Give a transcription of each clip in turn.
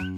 Hello,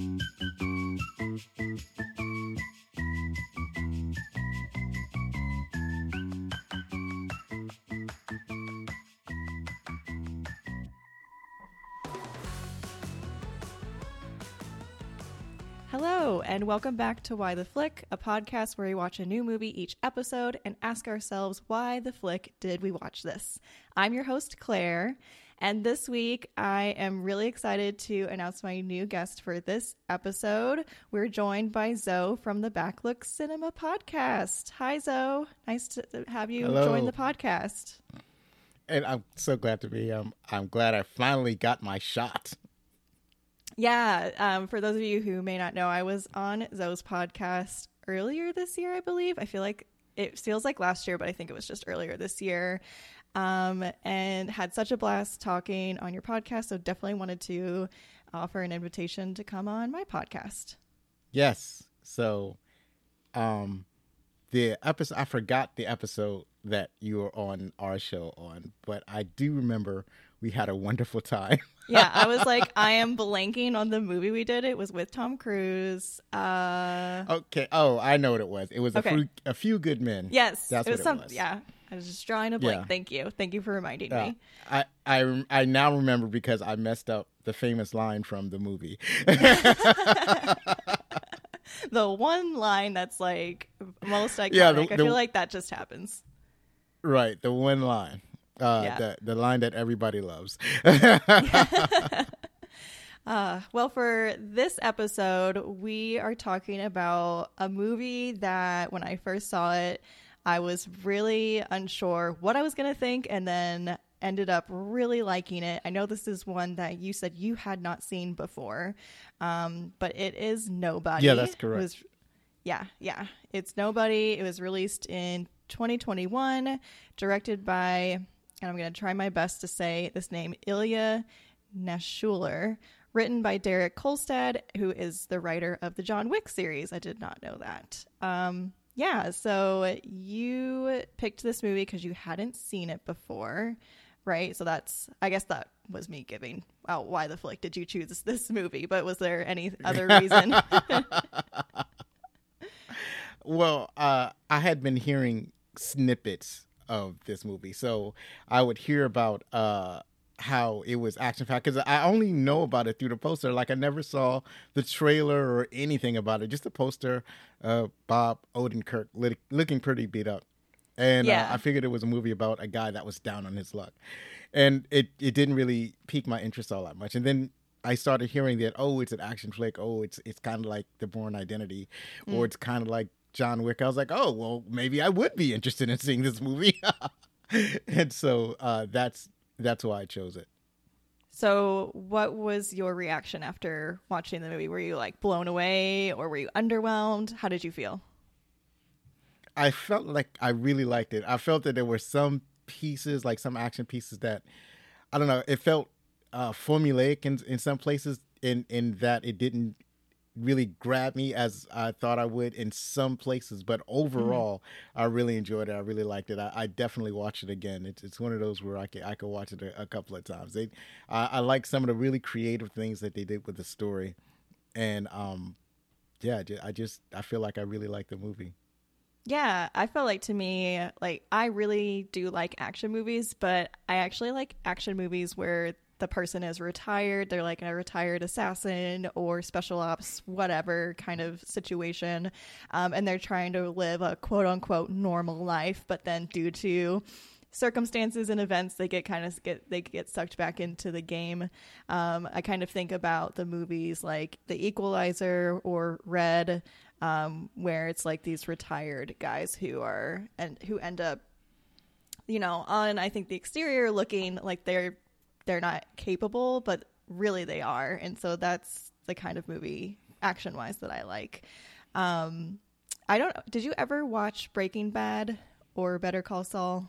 and welcome back to Why the Flick, a podcast where we watch a new movie each episode and ask ourselves why the flick did we watch this. I'm your host, Claire, and this week I am really excited to announce my new guest for this episode. We're joined by Zoe from the Back Look Cinema podcast. Hi, Zoe. Nice to have you Hello. join the podcast. and I'm so glad to be. Um, I'm glad I finally got my shot. Yeah, um, for those of you who may not know, I was on Zoe's podcast earlier this year, I believe. I feel like it feels like last year, but I think it was just earlier this year. Um, and had such a blast talking on your podcast. So definitely wanted to offer an invitation to come on my podcast. Yes. So, um, the episode I forgot the episode that you were on our show on, but I do remember we had a wonderful time. Yeah, I was like, I am blanking on the movie we did. It was with Tom Cruise. Uh, okay. Oh, I know what it was. It was Okay. a, few, a few good men. yes, That's it was what it some. was. Yeah, I was just drawing a blank. Yeah. Thank you, thank you for reminding me. I, I I now remember because I messed up the famous line from the movie. the one line that's like most iconic. Yeah, the- I feel like that just happens. right, the one line. Uh, Yeah. the the line that everybody loves. Uh, well, for this episode, we are talking about a movie that when I first saw it, I was really unsure what I was going to think and then ended up really liking it. I know this is one that you said you had not seen before, um, but it is Nobody. Yeah, that's correct. was- yeah, yeah. It's Nobody. It was released in 2021, directed by, and I'm going to try my best to say this name, Ilya Naishuller, written by Derek Kolstad, who is the writer of the John Wick series. I did not know that. Um, yeah, so you picked this movie because you hadn't seen it before, right? So that's, I guess that was me giving out why the flick did you choose this, movie, but was there any other reason? Well, uh, I had been hearing snippets of this movie, so I would hear about uh, how it was action packed because I only know about it through the poster. Like I never saw the trailer or anything about it, just the poster. Uh, Bob Odenkirk lit- looking pretty beat up, and Yeah. uh, I figured it was a movie about a guy that was down on his luck, and it it didn't really pique my interest all that much. And then I started hearing that oh, it's an action flick. Oh, it's it's kind of like The Bourne Identity, or it's kind of like John Wick. I was like, oh well, maybe I would be interested in seeing this movie, and so uh, that's that's why I chose it. So, what was your reaction after watching the movie? Were you like blown away or were you underwhelmed? How did you feel? I felt like I really liked it. I felt that there were some pieces, like some action pieces that I don't know. It felt uh, formulaic in in some places, in in that it didn't really grab me as I thought I would in some places. But overall, I really enjoyed it. I really liked it. I, I definitely watch it again. It's it's one of those where I could I could watch it a, a couple of times. They, I, I like some of the really creative things that they did with the story, and um, yeah, I just I feel like I really like the movie. Yeah, I felt like to me, like I really do like action movies, but I actually like action movies where the person is retired, they're like a retired assassin or special ops, whatever kind of situation, um, and they're trying to live a quote unquote normal life, but then due to circumstances and events they get kind of get they get sucked back into the game. Um, i kind of think about the movies like the equalizer or red um, where it's like these retired guys who are and who end up you know on i think the exterior looking like they're they're not capable but really they are and so that's the kind of movie action wise that i like um i don't did you ever watch breaking bad or better call saul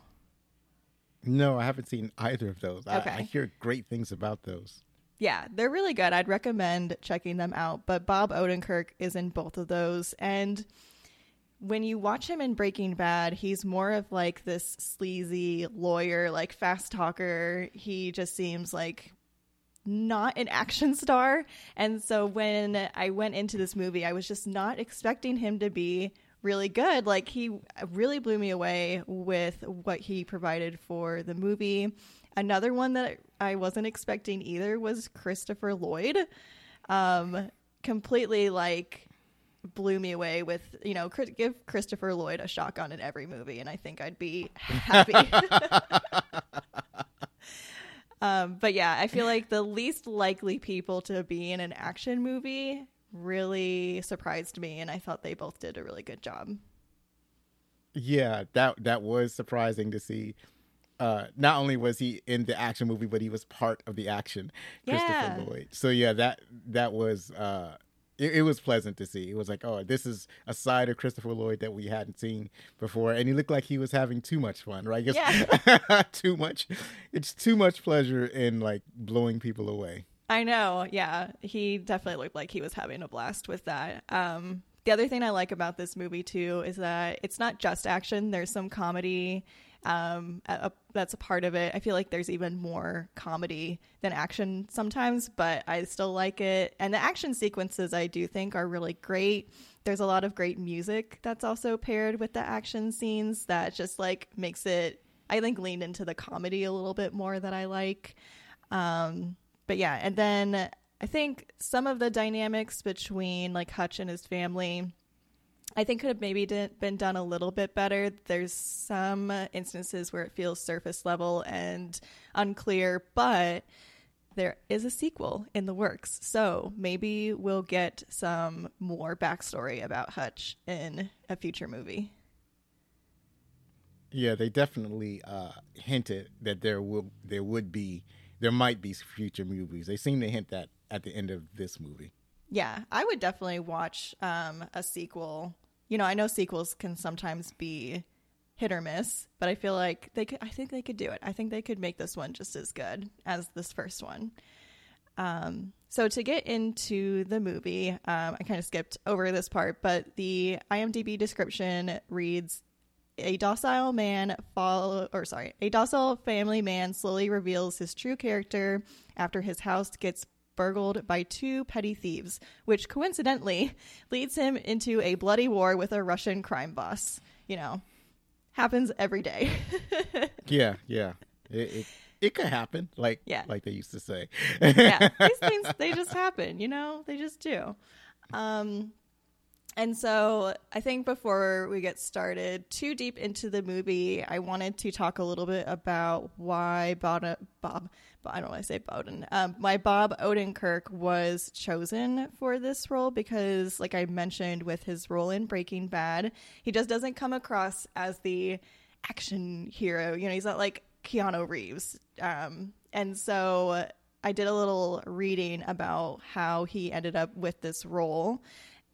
No, I haven't seen either of those. I, Okay. I hear great things about those. Yeah, they're really good. I'd recommend checking them out. But Bob Odenkirk is in both of those. And when you watch him in Breaking Bad, he's more of like this sleazy lawyer, like fast talker. He just seems like not an action star. And so when I went into this movie, I was just not expecting him to be really good. Like he really blew me away with what he provided for the movie. Another one that I wasn't expecting either was Christopher Lloyd. Um, completely like blew me away with you know give Christopher Lloyd a shotgun in every movie, and I think I'd be happy. um, but yeah, I feel like the least likely people to be in an action movie really surprised me, and I thought they both did a really good job. Yeah, that that was surprising to see. Uh, not only was he in the action movie, but he was part of the action. Christopher Yeah. Lloyd. So yeah, that that was uh, it, it was pleasant to see. It was like, oh, this is a side of Christopher Lloyd that we hadn't seen before, and he looked like he was having too much fun, right? Just too much. It's too much pleasure in like blowing people away. I know. Yeah. He definitely looked like he was having a blast with that. Um, the other thing I like about this movie, too, is that it's not just action, there's some comedy. Um, a, a- that's a part of it. I feel like there's even more comedy than action sometimes, but I still like it. And the action sequences, I do think, are really great. There's a lot of great music that's also paired with the action scenes that just like makes it, I think, lean into the comedy a little bit more that I like. Um, but yeah, and then I think some of the dynamics between like Hutch and his family, I think could have maybe been done a little bit better. There's some instances where it feels surface level and unclear, but there is a sequel in the works. So maybe we'll get some more backstory about Hutch in a future movie. Yeah, they definitely uh, hinted that there will there would be there might be future movies. They seem to hint that at the end of this movie. Yeah, I would definitely watch um, a sequel. You know, I know sequels can sometimes be hit or miss, but I feel like they could. I think they could do it. I think they could make this one just as good as this first one. Um, so to get into the movie, um, I kind of skipped over this part, but the IMDb description reads: a docile man follow or sorry a docile family man slowly reveals his true character after his house gets burgled by two petty thieves which coincidentally leads him into a bloody war with a russian crime boss you know happens every day Yeah, yeah, it it, it could happen. Like Yeah. like they used to say. yeah these things they just happen you know they just do um and so i think before we get started too deep into the movie i wanted to talk a little bit about why bob bob i don't want to say bowden um, why bob odenkirk was chosen for this role because like i mentioned with his role in breaking bad he just doesn't come across as the action hero you know he's not like keanu reeves um, and so I did a little reading about how he ended up with this role.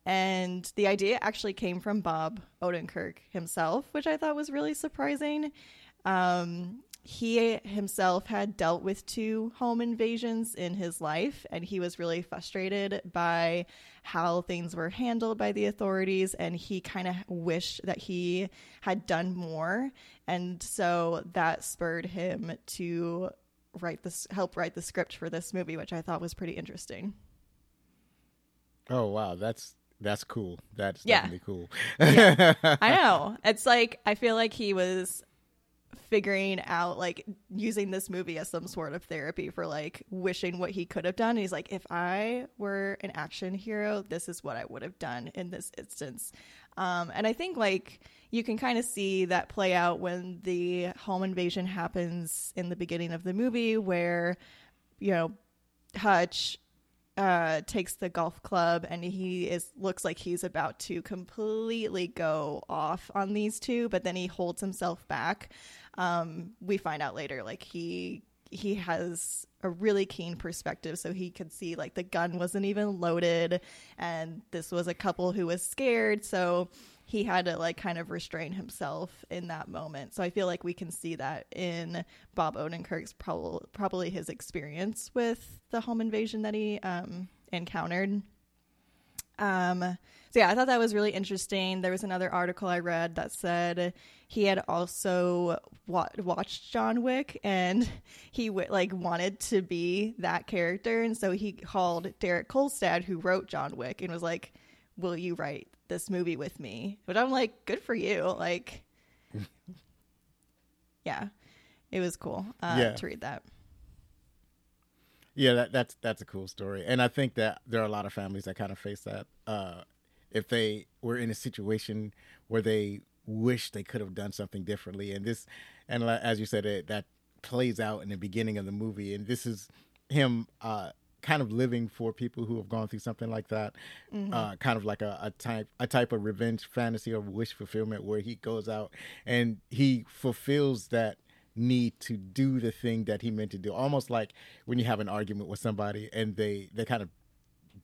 And the idea actually came from Bob Odenkirk himself, which I thought was really surprising. Um, he himself had dealt with two home invasions in his life, and he was really frustrated by how things were handled by the authorities. And he kind of wished that he had done more. And so that spurred him to write this help write the script for this movie which i thought was pretty interesting oh wow, that's that's cool. That's Yeah. definitely cool. i know it's like i feel like he was figuring out like using this movie as some sort of therapy for like wishing what he could have done and he's like if i were an action hero this is what i would have done in this instance um, and i think like you can kind of see that play out when the home invasion happens in the beginning of the movie where you know hutch uh, takes the golf club and he is looks like he's about to completely go off on these two, but then he holds himself back. Um, we find out later like he he has a really keen perspective so he could see like the gun wasn't even loaded and this was a couple who was scared so he had to like kind of restrain himself in that moment. So i feel like we can see that in bob odenkirk's probably probably his experience with the home invasion that he um, encountered. Um, so yeah, I thought that was really interesting. There was another article I read that said he had also wa- watched John Wick and he w- like wanted to be that character, and so he called Derek Kolstad, who wrote John Wick, and was like, "Will you write this movie with me?" But I'm like, "Good for you!" Like, yeah, it was cool uh, Yeah. to read that. Yeah, that, that's that's a cool story, and I think that there are a lot of families that kind of face that. Uh, if they were in a situation where they wish they could have done something differently, and this, and as you said, it that plays out in the beginning of the movie, and this is him uh, kind of living for people who have gone through something like that, uh, kind of like a, a type a type of revenge fantasy or wish fulfillment, where he goes out and he fulfills that need to do the thing that he meant to do almost like when you have an argument with somebody and they they kind of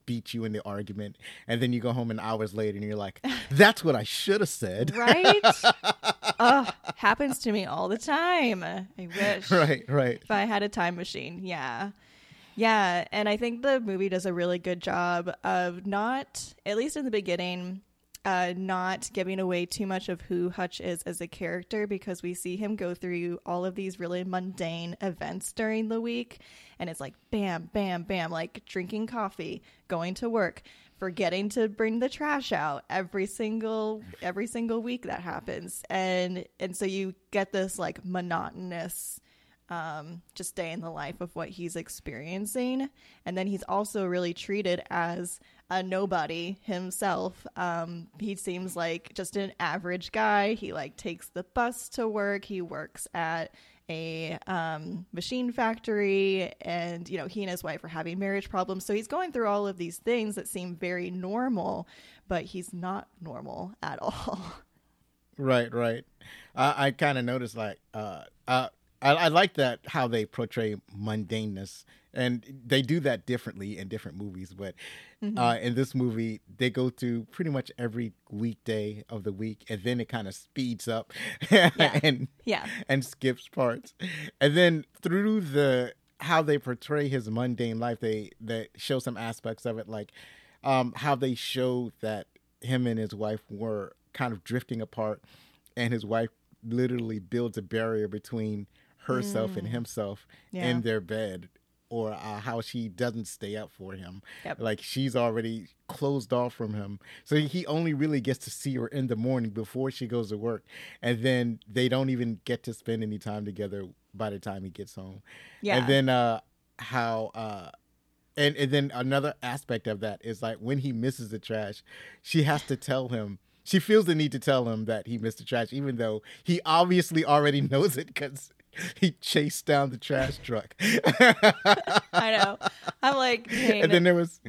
beat you in the argument and then you go home and hours later and you're like that's what i should have said Right? Ugh, happens to me all the time. I wish. right right If I had a time machine, yeah. Yeah, and I think the movie does a really good job of not, at least in the beginning, uh, not giving away too much of who Hutch is as a character because we see him go through all of these really mundane events during the week. And it's like bam, bam, bam, like drinking coffee, going to work, forgetting to bring the trash out every single every single week that happens. And and so you get this like monotonous um, just day in the life of what he's experiencing. And then he's also really treated as a nobody himself. Um, he seems like just an average guy. He like takes the bus to work. He works at a um, machine factory, and you know he and his wife are having marriage problems. So he's going through all of these things that seem very normal, but he's not normal at all. Right, right. I, I kind of noticed like uh, uh, I, I like that how they portray mundaneness, and they do that differently in different movies. But uh, in this movie, they go through pretty much every weekday of the week, and then it kind of speeds up and Yeah. and skips parts, and then through the how they portray his mundane life, they they show some aspects of it, like um, how they show that him and his wife were kind of drifting apart, and his wife literally builds a barrier between herself and himself Yeah. in their bed. Or uh, how she doesn't stay up for him, Yep. like she's already closed off from him, so he only really gets to see her in the morning before she goes to work, and then they don't even get to spend any time together by the time he gets home. Yeah. And then uh how uh and, and then another aspect of that is like when he misses the trash, she has to tell him. She feels the need to tell him that he missed the trash, even though he obviously already knows it because he chased down the trash truck. I know. I'm like, dang. and then there was,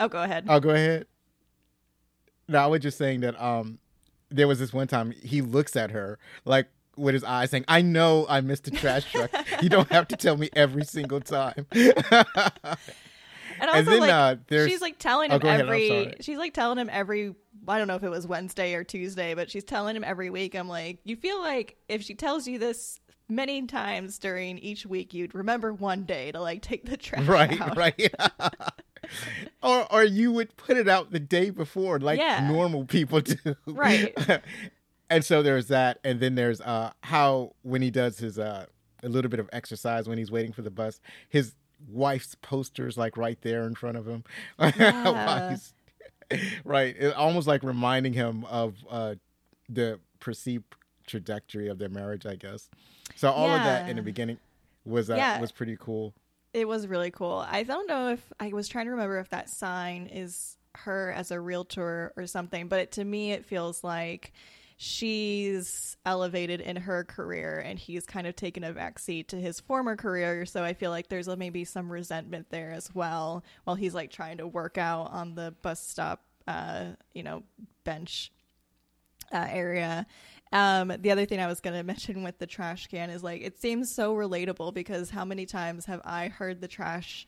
oh, go ahead. I'll go ahead. No, I was just saying that um, there was this one time he looks at her like with his eyes saying, "I know I missed the trash truck. you don't have to tell me every single time." And also, then, like, uh, she's like telling Oh, him ahead, I'm every. sorry. She's like telling him every. I don't know if it was Wednesday or Tuesday, but she's telling him every week. I'm like, you feel like if she tells you this many times during each week, you'd remember one day to like take the trash right, out. right. or or you would put it out the day before, like Yeah. normal people do. Right. and so there's that, and then there's uh how when he does his uh a little bit of exercise when he's waiting for the bus, his wife's posters like right there in front of him. Yeah. right, it, almost like reminding him of uh the perceived trajectory of their marriage, I guess. So all of that in the beginning was uh, Yeah. was pretty cool. It was really cool. I don't know if I was trying to remember if that sign is her as a realtor or something, but it, to me, it feels like she's elevated in her career and he's kind of taken a backseat to his former career. So I feel like there's a, maybe some resentment there as well while he's like trying to work out on the bus stop, uh, you know, bench uh, area. Um, the other thing I was going to mention with the trash can is like it seems so relatable because how many times have I heard the trash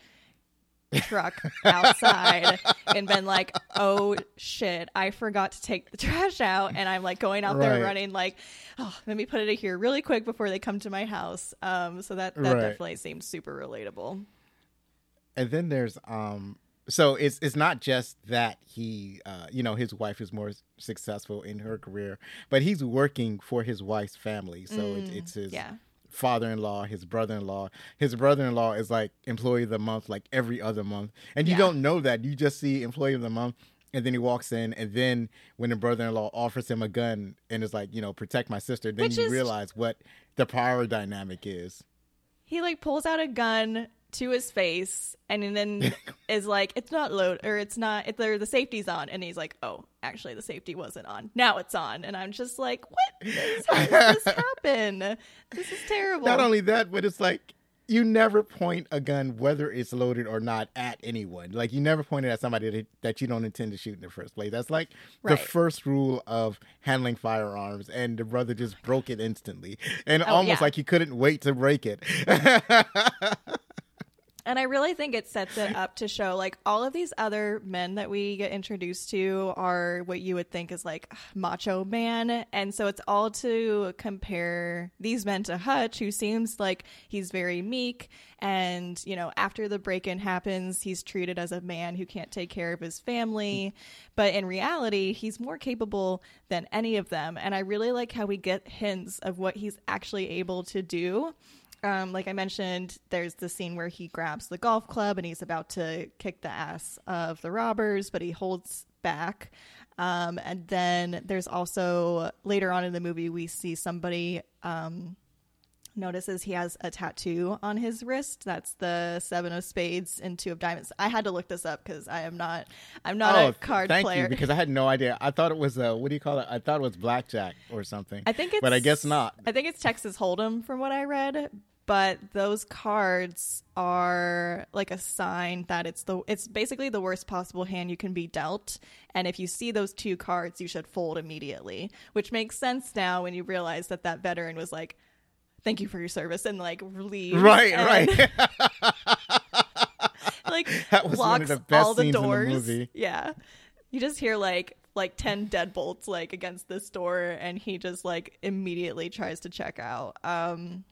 truck outside and been like, "Oh shit, I forgot to take the trash out," and I'm like going out there Right. running like, "Oh, let me put it here really quick before they come to my house." Um, so that that Right. definitely seems super relatable. and then there's um so it's it's not just that he uh you know his wife is more successful in her career but he's working for his wife's family. So mm, it's, it's his yeah. father-in-law his brother-in-law. His brother-in-law is like employee of the month like every other month. And you yeah. don't know that. You just see employee of the month and then he walks in and then when the brother-in-law offers him a gun and is like you know protect my sister then Which you is... realize what the power dynamic is. He like pulls out a gun to his face and then is like it's not load or it's not it, the safety's on. And he's like oh actually the safety wasn't on. Now it's on. And i'm just like what is, how does this happen? This is terrible. Not only that but it's like you never point a gun whether it's loaded or not at anyone. Like you never point it at somebody that, that you don't intend to shoot in the first place. That's like right. the first rule of handling firearms and the brother just oh broke it instantly. And oh, almost yeah. like he couldn't wait to break it And I really think it sets it up to show like all of these other men that we get introduced to are what you would think is like macho man. And so it's all to compare these men to Hutch, who seems like he's very meek. And, you know, after the break in happens, he's treated as a man who can't take care of his family. But in reality, he's more capable than any of them. And I really like how we get hints of what he's actually able to do um, like I mentioned, there's the scene where he grabs the golf club and he's about to kick the ass of the robbers, but he holds back. Um, and then there's also later on in the movie, we see somebody um, notices he has a tattoo on his wrist. That's the seven of spades and two of diamonds. I had to look this up because I am not, I'm not oh, a card thank player. You, because I had no idea. I thought it was uh, what do you call it? I thought it was blackjack or something. I think it's, but I guess not. I think it's Texas Hold'em from what I read but those cards are like a sign that it's the it's basically the worst possible hand you can be dealt and if you see those two cards you should fold immediately which makes sense now when you realize that that veteran was like thank you for your service and like leave right right like that was locks the all the doors the yeah you just hear like like 10 deadbolts like against this door and he just like immediately tries to check out um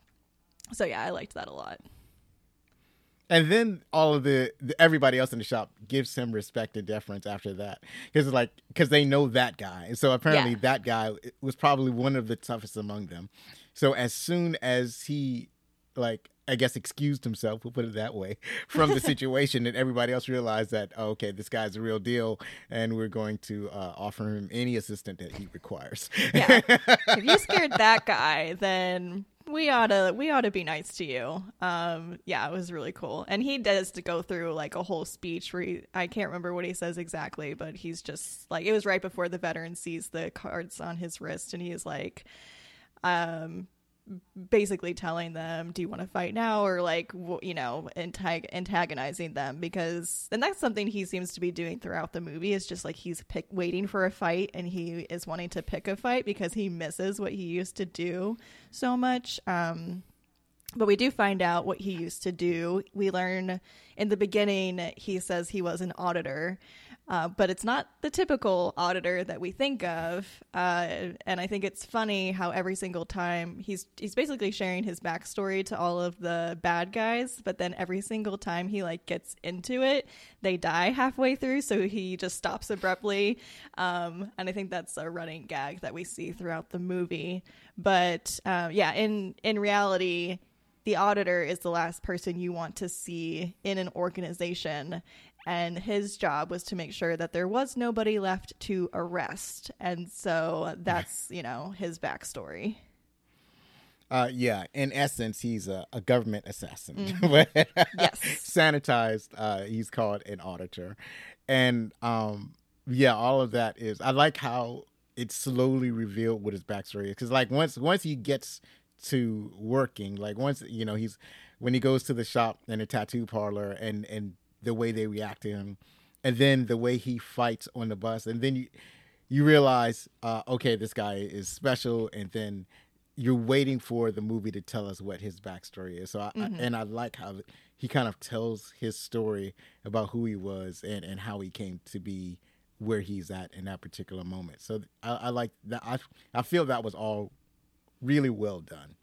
so yeah, I liked that a lot. And then all of the, the everybody else in the shop gives him respect and deference after that because like because they know that guy. So apparently yeah. that guy was probably one of the toughest among them. So as soon as he like I guess excused himself, we'll put it that way, from the situation, and everybody else realized that oh, okay, this guy's a real deal, and we're going to uh, offer him any assistance that he requires. yeah, if you scared that guy, then we ought to we ought to be nice to you. Um yeah it was really cool. And he does to go through like a whole speech where he, i can't remember what he says exactly but he's just like it was right before the veteran sees the cards on his wrist and he is like um basically telling them do you want to fight now or like you know antag- antagonizing them because and that's something he seems to be doing throughout the movie is just like he's pick waiting for a fight and he is wanting to pick a fight because he misses what he used to do so much um but we do find out what he used to do. We learn in the beginning he says he was an auditor uh, but it's not the typical auditor that we think of. Uh, and I think it's funny how every single time he's he's basically sharing his backstory to all of the bad guys, but then every single time he like gets into it, they die halfway through, so he just stops abruptly. Um, and I think that's a running gag that we see throughout the movie. But uh, yeah, in in reality, the auditor is the last person you want to see in an organization and his job was to make sure that there was nobody left to arrest. And so that's, you know, his backstory. Uh, yeah, in essence, he's a, a government assassin. Mm-hmm. yes. Sanitized, uh, he's called an auditor. And um, yeah, all of that is, I like how it's slowly revealed what his backstory is. Because, like, once once he gets to working, like, once, you know, he's, when he goes to the shop and the tattoo parlor and, and the way they react to him, and then the way he fights on the bus, and then you you realize, uh, okay, this guy is special, and then you're waiting for the movie to tell us what his backstory is. So, I, mm-hmm. I, and I like how he kind of tells his story about who he was and and how he came to be where he's at in that particular moment. So I, I like that. I I feel that was all really well done.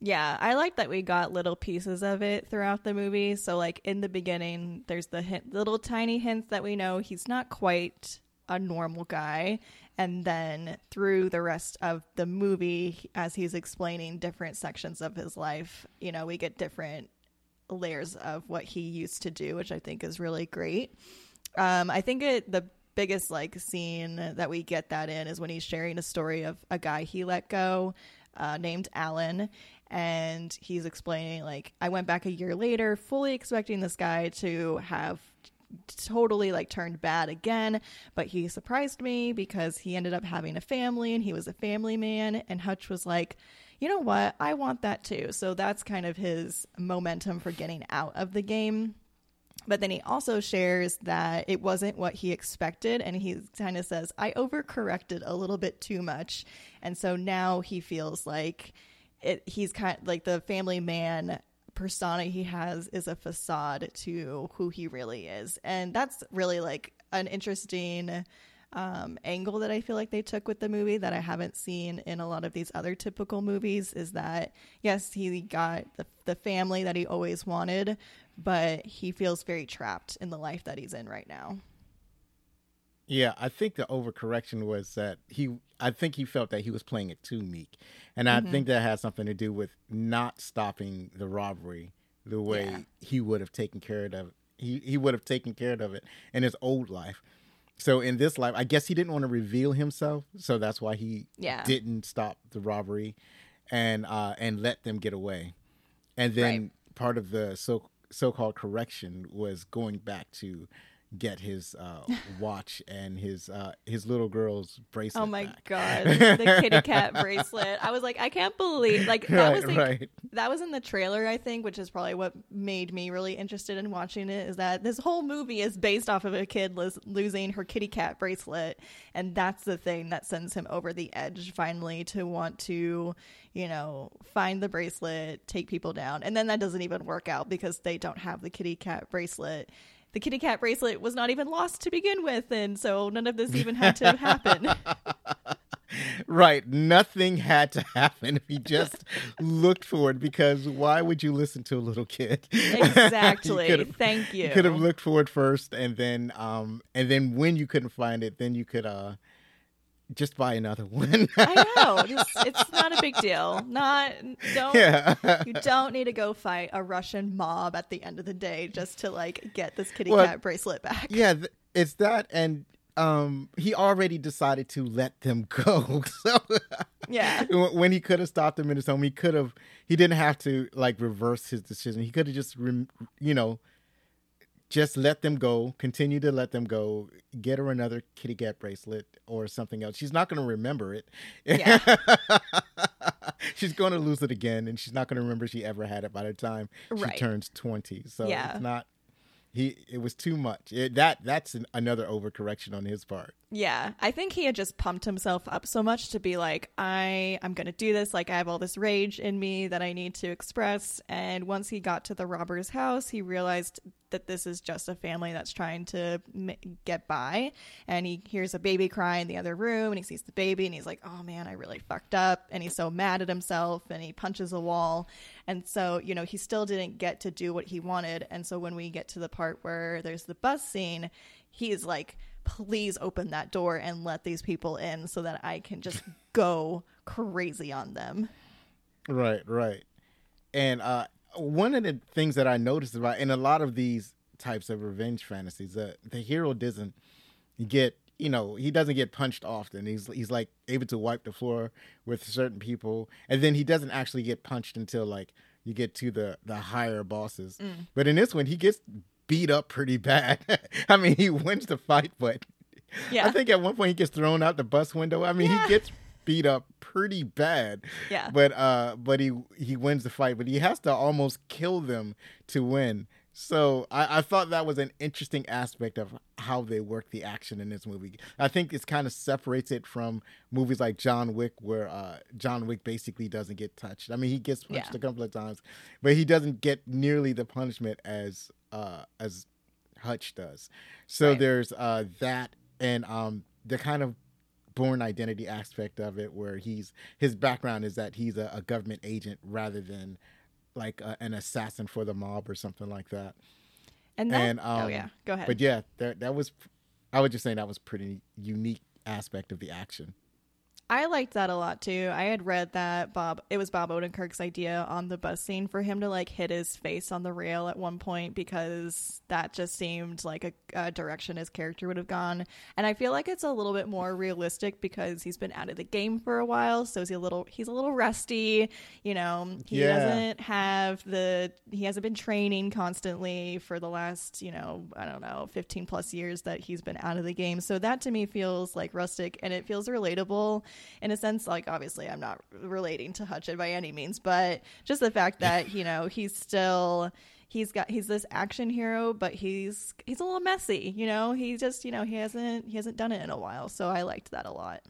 Yeah, I like that we got little pieces of it throughout the movie. So, like in the beginning, there's the hint, little tiny hints that we know he's not quite a normal guy. And then through the rest of the movie, as he's explaining different sections of his life, you know, we get different layers of what he used to do, which I think is really great. Um, I think it the biggest like scene that we get that in is when he's sharing a story of a guy he let go uh, named Alan, and he's explaining like I went back a year later, fully expecting this guy to have totally like turned bad again, but he surprised me because he ended up having a family and he was a family man. And Hutch was like, you know what? I want that too. So that's kind of his momentum for getting out of the game. But then he also shares that it wasn't what he expected. And he kind of says, I overcorrected a little bit too much. And so now he feels like it, he's kind of like the family man persona he has is a facade to who he really is. And that's really like an interesting um, angle that I feel like they took with the movie that I haven't seen in a lot of these other typical movies is that, yes, he got the, the family that he always wanted, but he feels very trapped in the life that he's in right now. Yeah, I think the overcorrection was that he. I think he felt that he was playing it too meek, and I Mhm. think that has something to do with not stopping the robbery the way Yeah. he would have taken care of. He he would have taken care of it in his old life. So in this life, I guess he didn't want to reveal himself, so that's why he Yeah. didn't stop the robbery, and uh, and let them get away. And then Right. part of the so so called correction was going back to get his uh, watch and his uh, his little girl's bracelet. Oh my back. god, the kitty cat bracelet. I was like, I can't believe like that right, was like, right. that was in the trailer, I think, which is probably what made me really interested in watching it. Is that this whole movie is based off of a kid los- losing her kitty cat bracelet, and that's the thing that sends him over the edge finally to want to, you know, find the bracelet, take people down, and then that doesn't even work out because they don't have the kitty cat bracelet. The kitty cat bracelet was not even lost to begin with, and so none of this even had to happen. Right. Nothing had to happen if he just looked for it because why would you listen to a little kid? Exactly. You Thank you. You could have looked for it first and then um and then when you couldn't find it, then you could uh just buy another one. I know. Just, it's not a big deal. Not don't yeah. you don't need to go fight a Russian mob at the end of the day just to like get this kitty Well, cat bracelet back. Yeah, th- it's that and um he already decided to let them go. So Yeah. when he could have stopped them in his home, he could have. He didn't have to like reverse his decision. He could have just, you know, just let them go. Continue to let them go. Get her another kitty cat bracelet or something else. She's not going to remember it. Yeah. she's going to lose it again, and she's not going to remember she ever had it by the time Right. she turns twenty. So Yeah. it's not. He it was too much. It, that that's an, another overcorrection on his part. Yeah, I think he had just pumped himself up so much to be like, I, I'm gonna do this. Like, I have all this rage in me that I need to express. And once he got to the robber's house, he realized that this is just a family that's trying to m- get by. And he hears a baby cry in the other room, and he sees the baby, and he's like, Oh man, I really fucked up. And he's so mad at himself, and he punches a wall. And so, you know, he still didn't get to do what he wanted. And so when we get to the part where there's the bus scene, he's like, please open that door and let these people in so that I can just go crazy on them. Right, right. And uh, one of the things that I noticed about in a lot of these types of revenge fantasies, uh, the hero doesn't get, you know, he doesn't get punched often. He's he's like able to wipe the floor with certain people, and then he doesn't actually get punched until like you get to the the higher bosses. But in this one, he gets beat up pretty bad. I mean, he wins the fight, but Yeah. I think at one point he gets thrown out the bus window. I mean, Yeah. he gets beat up pretty bad. Yeah. But uh but he he wins the fight, but he has to almost kill them to win. So I, I thought that was an interesting aspect of how they work the action in this movie. I think it's kind of separates it from movies like John Wick, where uh, John Wick basically doesn't get touched. I mean, he gets punched Yeah. a couple of times, but he doesn't get nearly the punishment as uh, as Hutch does. So Right. there's uh, that, and um, the kind of Bourne Identity aspect of it, where he's his background is that he's a, a government agent rather than like a, an assassin for the mob or something like that. And, that, and um, oh yeah, go ahead. But yeah, that that was I was just saying that was pretty unique aspect of the action. I liked that a lot too. I had read that Bob it was Bob Odenkirk's idea on the bus scene for him to like hit his face on the rail at one point because that just seemed like a, a, direction his character would have gone. And I feel like it's a little bit more realistic because he's been out of the game for a while, so he's a little he's a little rusty, you know. He yeah. doesn't have the he hasn't been training constantly for the last, you know, I don't know, 15 plus years that he's been out of the game. So that to me feels like rustic and it feels relatable in a sense. Like, obviously, I'm not relating to Hutchin by any means, but just the fact that you know he's still he's got he's this action hero but he's he's a little messy you know? He just you know he hasn't he hasn't done it in a while so i liked that a lot.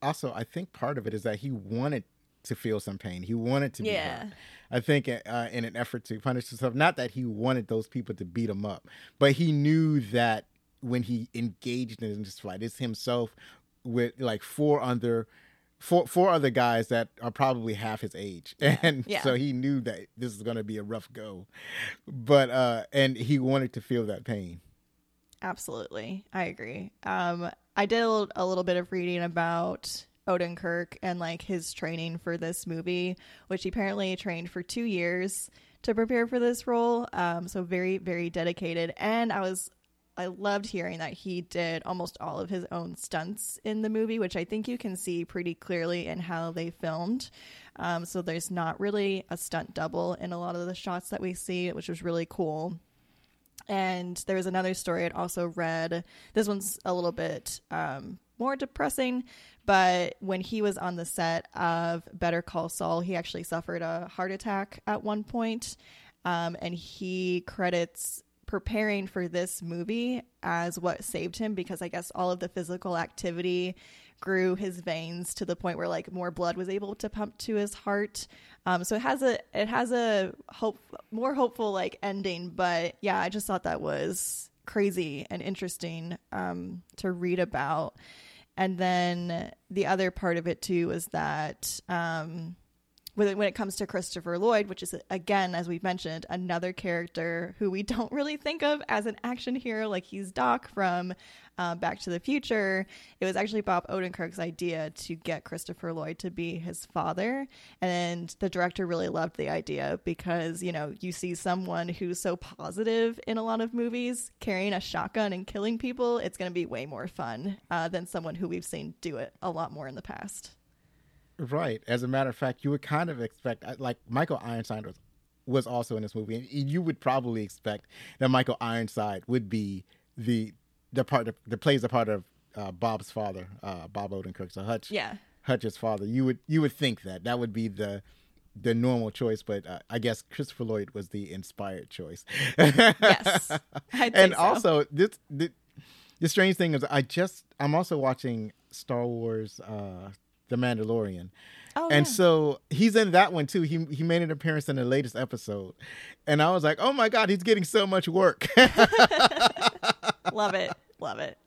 Also i think part of it is that he wanted to feel some pain. He wanted to yeah. i think uh, in an effort to punish himself not that he wanted those people to beat him up but he knew that when he engaged in this fight it's himself with like four other four four other guys that are probably half his age. And yeah. so he knew that this is going to be a rough go. But uh and he wanted to feel that pain. Absolutely. I agree. Um i did a little bit of reading about odenkirk and like his training for this movie which he apparently trained for two years to prepare for this role. Um so very very dedicated. And i was I loved hearing that he did almost all of his own stunts in the movie, which I think you can see pretty clearly in how they filmed. Um, so there's not really a stunt double in a lot of the shots that we see, which was really cool. And there was another story I'd also read. This one's a little bit um, more depressing, but when he was on the set of Better Call Saul, he actually suffered a heart attack at one point. Um, and he credits preparing for this movie as what saved him because I guess all of the physical activity grew his veins to the point where like more blood was able to pump to his heart. Um, so it has a it has a hope more hopeful like ending, but yeah, I just thought that was crazy and interesting um, to read about. And then the other part of it too was that um, when it comes to Christopher Lloyd, which is again, as we've mentioned, another character who we don't really think of as an action hero, like he's Doc from uh, Back to the Future. It was actually Bob Odenkirk's idea to get Christopher Lloyd to be his father, and the director really loved the idea because you know you see someone who's so positive in a lot of movies carrying a shotgun and killing people. It's going to be way more fun uh, than someone who we've seen do it a lot more in the past. Right. As a matter of fact, you would kind of expect, uh, like Michael Ironside was, was also in this movie, and you would probably expect that Michael Ironside would be the the part that, plays the part of uh, Bob's father, uh, Bob Odenkirk, so Hutch. Yeah. Hutch's father. You would you would think that that would be the the normal choice, but uh, I guess Christopher Lloyd was the inspired choice. yes, and so. also this the, the strange thing is I just I'm also watching Star Wars uh, the Mandalorian. Oh, and yeah. so he's in that one too. He he made an appearance in the latest episode, and I was like, "Oh my god, he's getting so much work." love it, love it,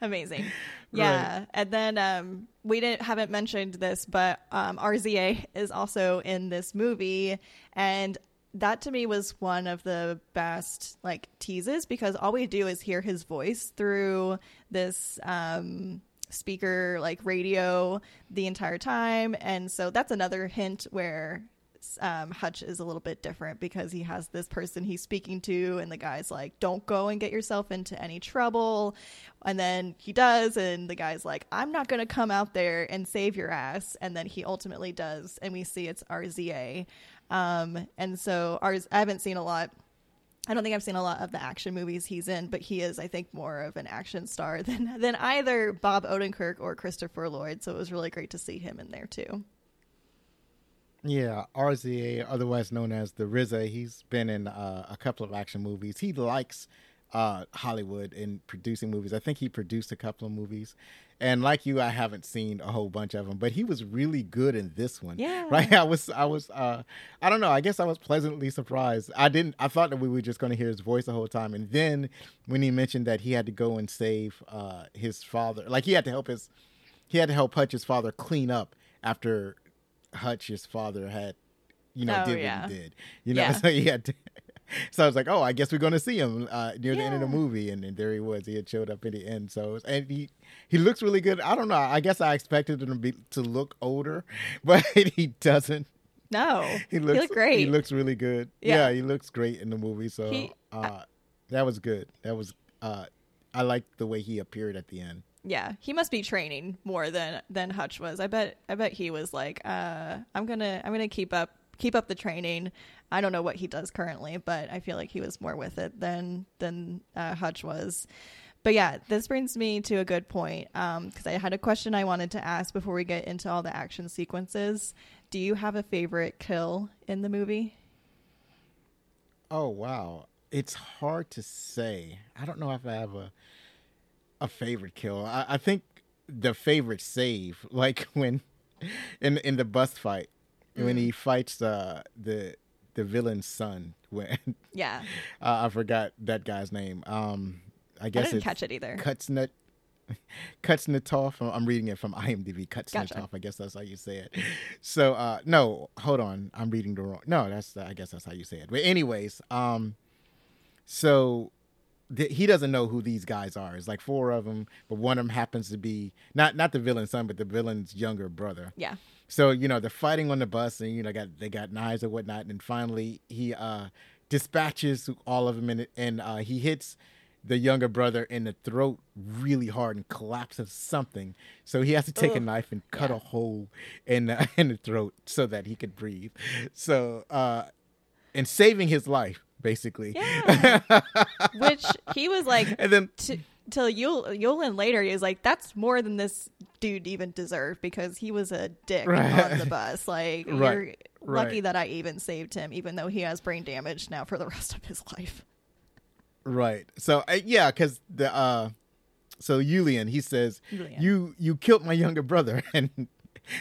amazing. Yeah, right. and then um, we didn't haven't mentioned this, but um, RZA is also in this movie, and that to me was one of the best like teases because all we do is hear his voice through this um speaker like radio the entire time. And so that's another hint where um, Hutch is a little bit different because he has this person he's speaking to, and the guy's like, "Don't go and get yourself into any trouble," and then he does, and the guy's like, "I'm not going to come out there and save your ass," and then he ultimately does, and we see it's RZA, um, and so ours I haven't seen a lot I don't think I've seen a lot of the action movies he's in, but he is, I think, more of an action star than than either Bob Odenkirk or Christopher Lloyd. So it was really great to see him in there too. Yeah, RZA, otherwise known as the RZA, he's been in uh, a couple of action movies. He likes uh, Hollywood and producing movies. I think he produced a couple of movies, and like you, I haven't seen a whole bunch of them, but he was really good in this one. Yeah. right. I was, I was, uh, I don't know. I guess I was pleasantly surprised. I didn't. I thought that we were just going to hear his voice the whole time, and then when he mentioned that he had to go and save uh, his father, like he had to help his, he had to help Hutch's father clean up after Hutch's father had, you know, Oh, did yeah. what he did. You know, Yeah. so he had to. So I was like, oh, I guess we're going to see him uh, near the end of the movie, and, and there he was. He had showed up in the end. So and he he looks really good. I don't know. I guess I expected him to be to look older, but he doesn't. No, He looks looked great. He looks really good. Yeah. Yeah, he looks great in the movie. So He- uh, that was good. That was uh, I liked the way he appeared at the end. yeah, he must be training more than than Hutch was. I bet I bet he was like, uh, I'm gonna I'm gonna keep up keep up the training. I don't know what he does currently, but I feel like he was more with it than than uh, Hutch was. But yeah, this brings me to a good point because I had a question I wanted to ask before we get into all the action sequences. Do you have a favorite kill in the movie? Oh wow, it's hard to say. I don't know if I have a a favorite kill. I, I think the favorite save, like when in in the bus fight when Mm. he fights uh, the the villain's son. When Yeah, uh, I forgot that guy's name. Um, I guess I didn't catch it either. Kutsnut. Kutsnetov. I'm reading it from IMDb. Kutsnetov. Gotcha. I guess that's how you say it. So, uh, no, hold on. I'm reading the wrong. No, that's I guess that's how you say it. But anyways, um, so th- he doesn't know who these guys are. It's like four of them, but one of them happens to be not not the villain's son, but the villain's younger brother. Yeah, So you know they're fighting on the bus, and you know got they got knives and whatnot, and finally he uh, dispatches all of them, and and uh, he hits the younger brother in the throat really hard and collapses something. So he has to take a knife and cut Yeah. a hole in the, in the throat so that he could breathe. So uh, and saving his life basically. Yeah. which he was like and then to till Yul Yulin later he was like that's more than this dude even deserved because he was a dick Right. on the bus like Right. you're lucky Right. that I even saved him even though he has brain damage now for the rest of his life Right. So uh, yeah, because the uh, so Yulian he says Julian. you you killed my younger brother and.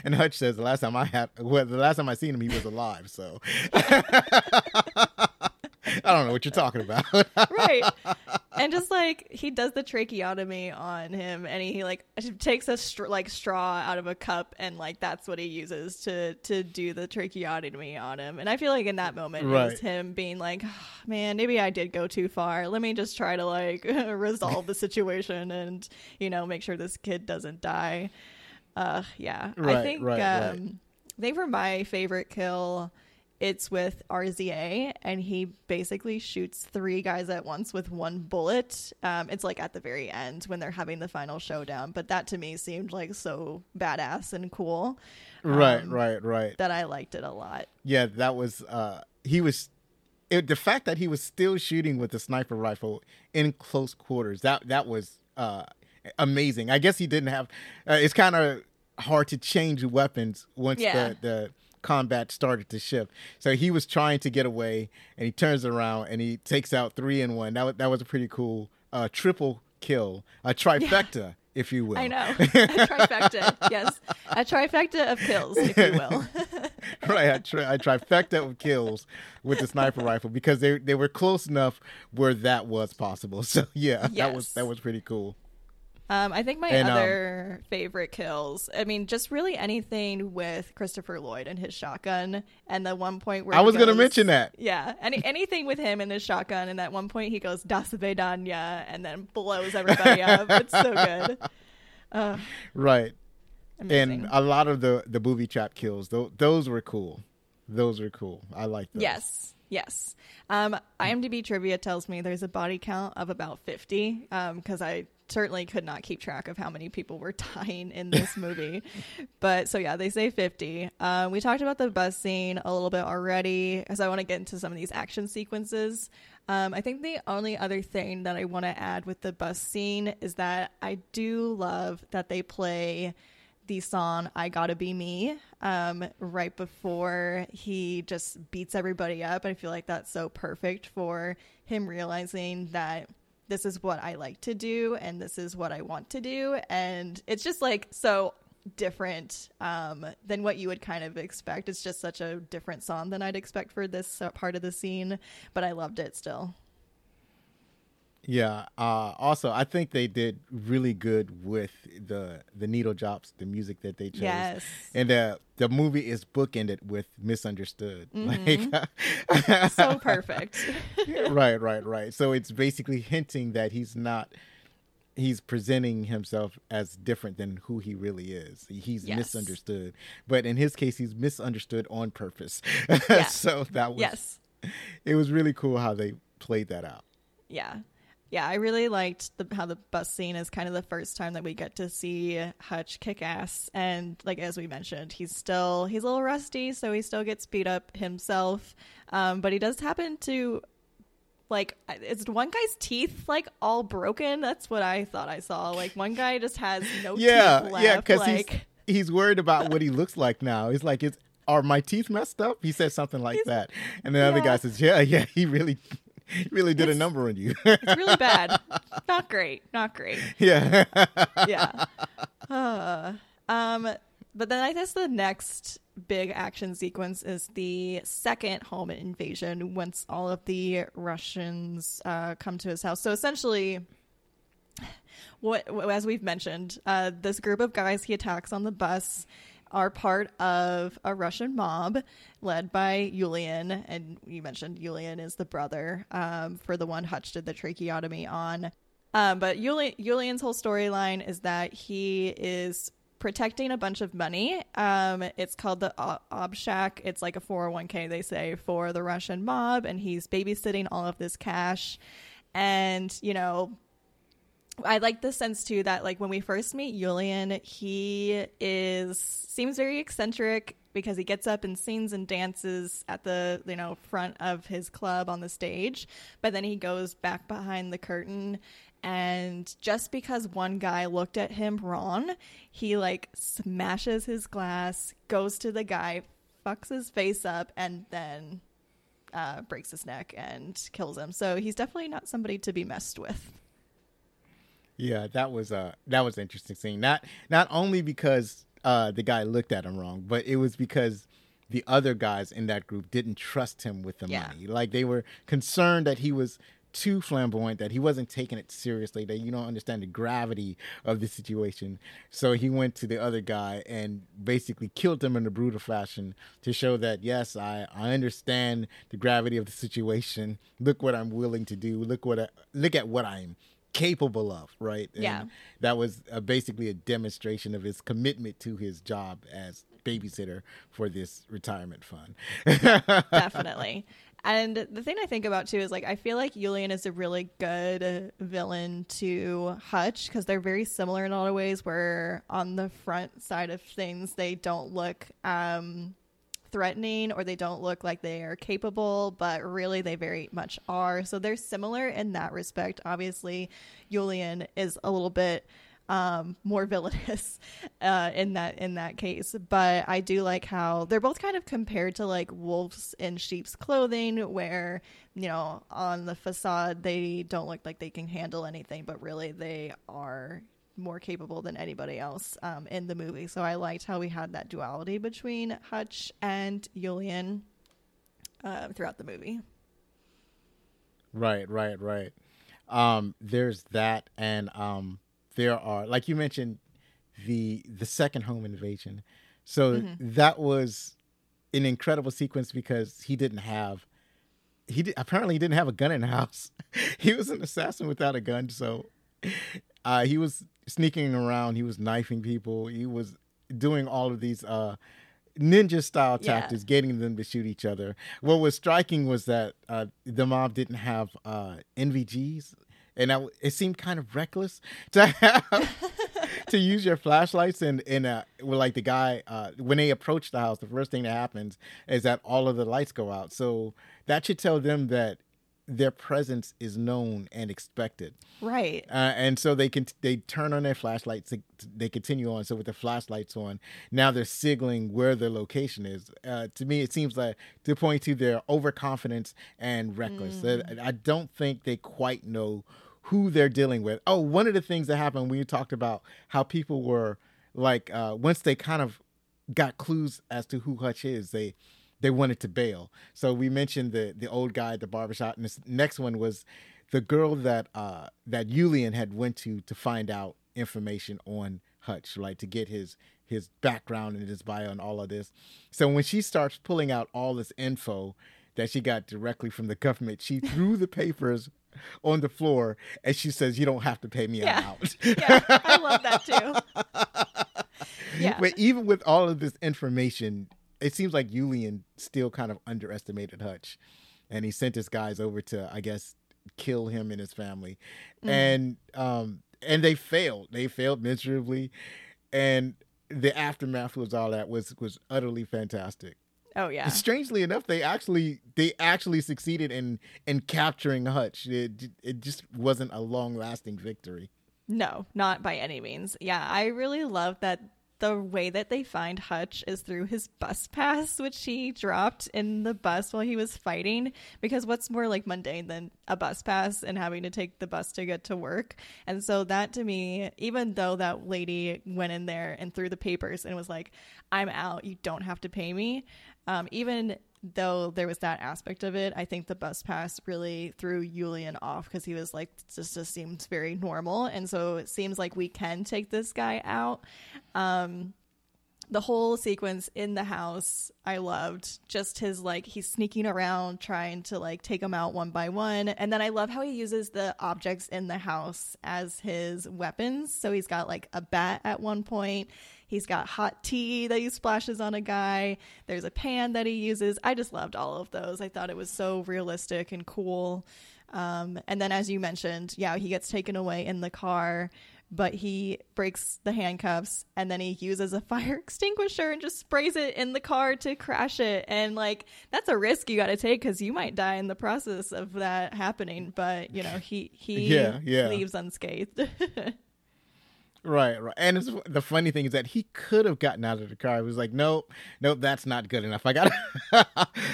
And Hutch says the last time I had, well, the last time I seen him, he was alive. So I don't know what you're talking about. right. And just like he does the tracheotomy on him and he like takes a str- like straw out of a cup and like that's what he uses to to do the tracheotomy on him. And i feel like in that moment it was him being like "Ah, man maybe i did go too far. Let me just try to like resolve the situation and you know make sure this kid doesn't die. Uh yeah. I think right, um right. I think my favorite kill, it's with RZA, and he basically shoots three guys at once with one bullet. Um, it's like at the very end when they're having the final showdown, but that to me seemed like so badass and cool right, Um, right, right. that I liked it a lot. Yeah, that was uh he was it, the fact that he was still shooting with the sniper rifle in close quarters. That that was uh amazing. I guess he didn't have uh, it's kind of hard to change weapons once Yeah. the the combat started to shift. So he was trying to get away and he turns around and he takes out 3 in 1. That was, that was a pretty cool uh triple kill, a trifecta if you will. I know. a trifecta. yes. A trifecta of kills, if you will. right, I, tri- I trifecta of kills with the sniper rifle because they they were close enough where that was possible. So yeah, that was that was pretty cool. Um, I think my And, um, other favorite kills, I mean, just really anything with Christopher Lloyd and his shotgun, and the one point where I was gonna mention that. Yeah, any anything with him and his shotgun, and at one point he goes Das Vedanya and then blows everybody up. It's so good. Uh, Right, amazing. and a lot of the the booby trap kills, those those were cool. Those were cool. I like those. Yes, yes. Um, IMDb trivia tells me there's a body count of about 50 because I certainly could not keep track of how many people were dying in this movie. but so, yeah, they say 50. Um, we talked about the bus scene a little bit already because I want to get into some of these action sequences. Um, I think the only other thing that I want to add with the bus scene is that I do love that they play the song I Gotta Be Me um, right before he just beats everybody up. I feel like that's so perfect for him realizing that this is what I like to do and this is what I want to do. And it's just like so different um, than what you would kind of expect. It's just such a different song than I'd expect for this part of the scene, but I loved it still. Yeah. Uh, also, I think they did really good with the the needle drops, the music that they chose. Yes. And the the movie is bookended with "Misunderstood." Mhm. Like, So perfect. right, right, right. So it's basically hinting that he's not. He's presenting himself as different than who he really is. He's Yes. misunderstood, but in his case, he's misunderstood on purpose. Yeah. so that was yes. it was really cool how they played that out. Yeah. Yeah, I really liked the, how the bus scene is kind of the first time that we get to see Hutch kick ass. And like as we mentioned, he's still he's a little rusty, so he still gets beat up himself. Um, but he does happen to like is one guy's teeth like all broken? That's what I thought I saw. Like one guy just has no yeah, teeth left. yeah, because like he's he's worried about what he looks like now. He's like, "Is are my teeth messed up?" He said something like He's- that, and the other guy says, "Yeah, yeah, he really, really did a number on you." it's really bad. Not great. Not great. yeah, yeah. Uh, um, but then I guess the next big action sequence is the second home invasion once all of the Russians uh, come to his house. So essentially, what as we've mentioned, uh, this group of guys he attacks on the bus are part of a Russian mob led by Yulian, and you mentioned Yulian is the brother um, for the one Hutch did the tracheotomy on. Um, but Yuli- Yulian's whole storyline is that he is protecting a bunch of money. Um, it's called the Obshak. It's like a 401k, they say, for the Russian mob, and he's babysitting all of this cash. And, you know, I like the sense too that like when we first meet Julian, he is seems very eccentric because he gets up and sings and dances at the you know front of his club on the stage, but then he goes back behind the curtain and just because one guy looked at him wrong, he like smashes his glass, goes to the guy, fucks his face up and then uh, breaks his neck and kills him. So he's definitely not somebody to be messed with. Yeah. That was uh that was an interesting scene. Not not only because uh the guy looked at him wrong, but it was because the other guys in that group didn't trust him with the Yeah. money. Like they were concerned that he was too flamboyant, that he wasn't taking it seriously, that you don't understand the gravity of the situation. So he went to the other guy and basically killed him in a brutal fashion to show that yes, I, I understand the gravity of the situation. Look what I'm willing to do. Look what I, look at what I'm capable of, right? And Yeah. That was uh, basically a demonstration of his commitment to his job as babysitter for this retirement fund. definitely. And the thing I think about too is like I feel like Yulian is a really good villain to Hutch because they're very similar in a lot of ways. Where on the front side of things, they don't look um, threatening or they don't look like they are capable, but really they very much are. So they're similar in that respect. Obviously, Julian is a little bit um more villainous uh in that in that case but i do like how they're both kind of compared to like wolves in sheep's clothing where you know on the facade they don't look like they can handle anything but really they are more capable than anybody else um in the movie so i liked how we had that duality between hutch and Julian uh, throughout the movie Right, right, right. Um, there's that, and um, there are like you mentioned the the second home invasion. So that was an incredible sequence because he didn't have he did, apparently he didn't have a gun in the house. he was an assassin without a gun, so uh, he was sneaking around. He was knifing people. He was doing all of these uh, ninja style Yeah. tactics, getting them to shoot each other. What was striking was that uh, the mob didn't have uh, NVGs, and I, it seemed kind of reckless to have to use your flashlights and and uh, well, like the guy uh, when they approach the house, the first thing that happens is that all of the lights go out. So that should tell them that their presence is known and expected. right Uh, and so they can they turn on their flashlights. They, they continue on. So with the flashlights on, now they're signaling where their location is. Uh, to me, it seems like to point to their overconfidence and reckless. Uh, I don't think they quite know who they're dealing with. Oh, one of the things that happened when you talked about how people were like uh, once they kind of got clues as to who Hutch is, they they wanted to bail. So we mentioned the the old guy at the barbershop, and this next one was the girl that uh, that Julian had went to to find out information on Hutch, like to get his his background and his bio and all of this. So when she starts pulling out all this info that she got directly from the government, she threw the papers on the floor and she says, "You don't have to pay me Yeah. out." yeah, I love that too. Yeah. But even with all of this information, it seems like Julian still kind of underestimated Hutch, and he sent his guys over to, I guess, kill him and his family, Mm-hmm. and um, and they failed. They failed miserably, and the aftermath was all that was was utterly fantastic. Oh yeah. Strangely enough, they actually they actually succeeded in in capturing Hutch. It it just wasn't a long lasting victory. No, not by any means. Yeah, I really love that the way that they find Hutch is through his bus pass, which he dropped in the bus while he was fighting. Because what's more like mundane than a bus pass and having to take the bus to get to work? And so that to me, even though that lady went in there and threw the papers and was like, I'm out, you don't have to pay me, um, even though there was that aspect of it, I think the bus pass really threw Julian off because he was like, this just seems very normal. And so it seems like we can take this guy out. Um, the whole sequence in the house I loved just his like he's sneaking around trying to like take them out one by one and then I love how he uses the objects in the house as his weapons so he's got like a bat at one point he's got hot tea that he splashes on a guy. There's a pan that he uses. I just loved all of those. I thought it was so realistic and cool. Um, and then as you mentioned yeah he gets taken away in the car but he breaks the handcuffs and then he uses a fire extinguisher and just sprays it in the car to crash it. And like that's a risk you got to take because you might die in the process of that happening. But you know he he Yeah, yeah. leaves unscathed Right, right. And it's, the funny thing is that he could have gotten out of the car. He was like, nope, nope, that's not good enough. I got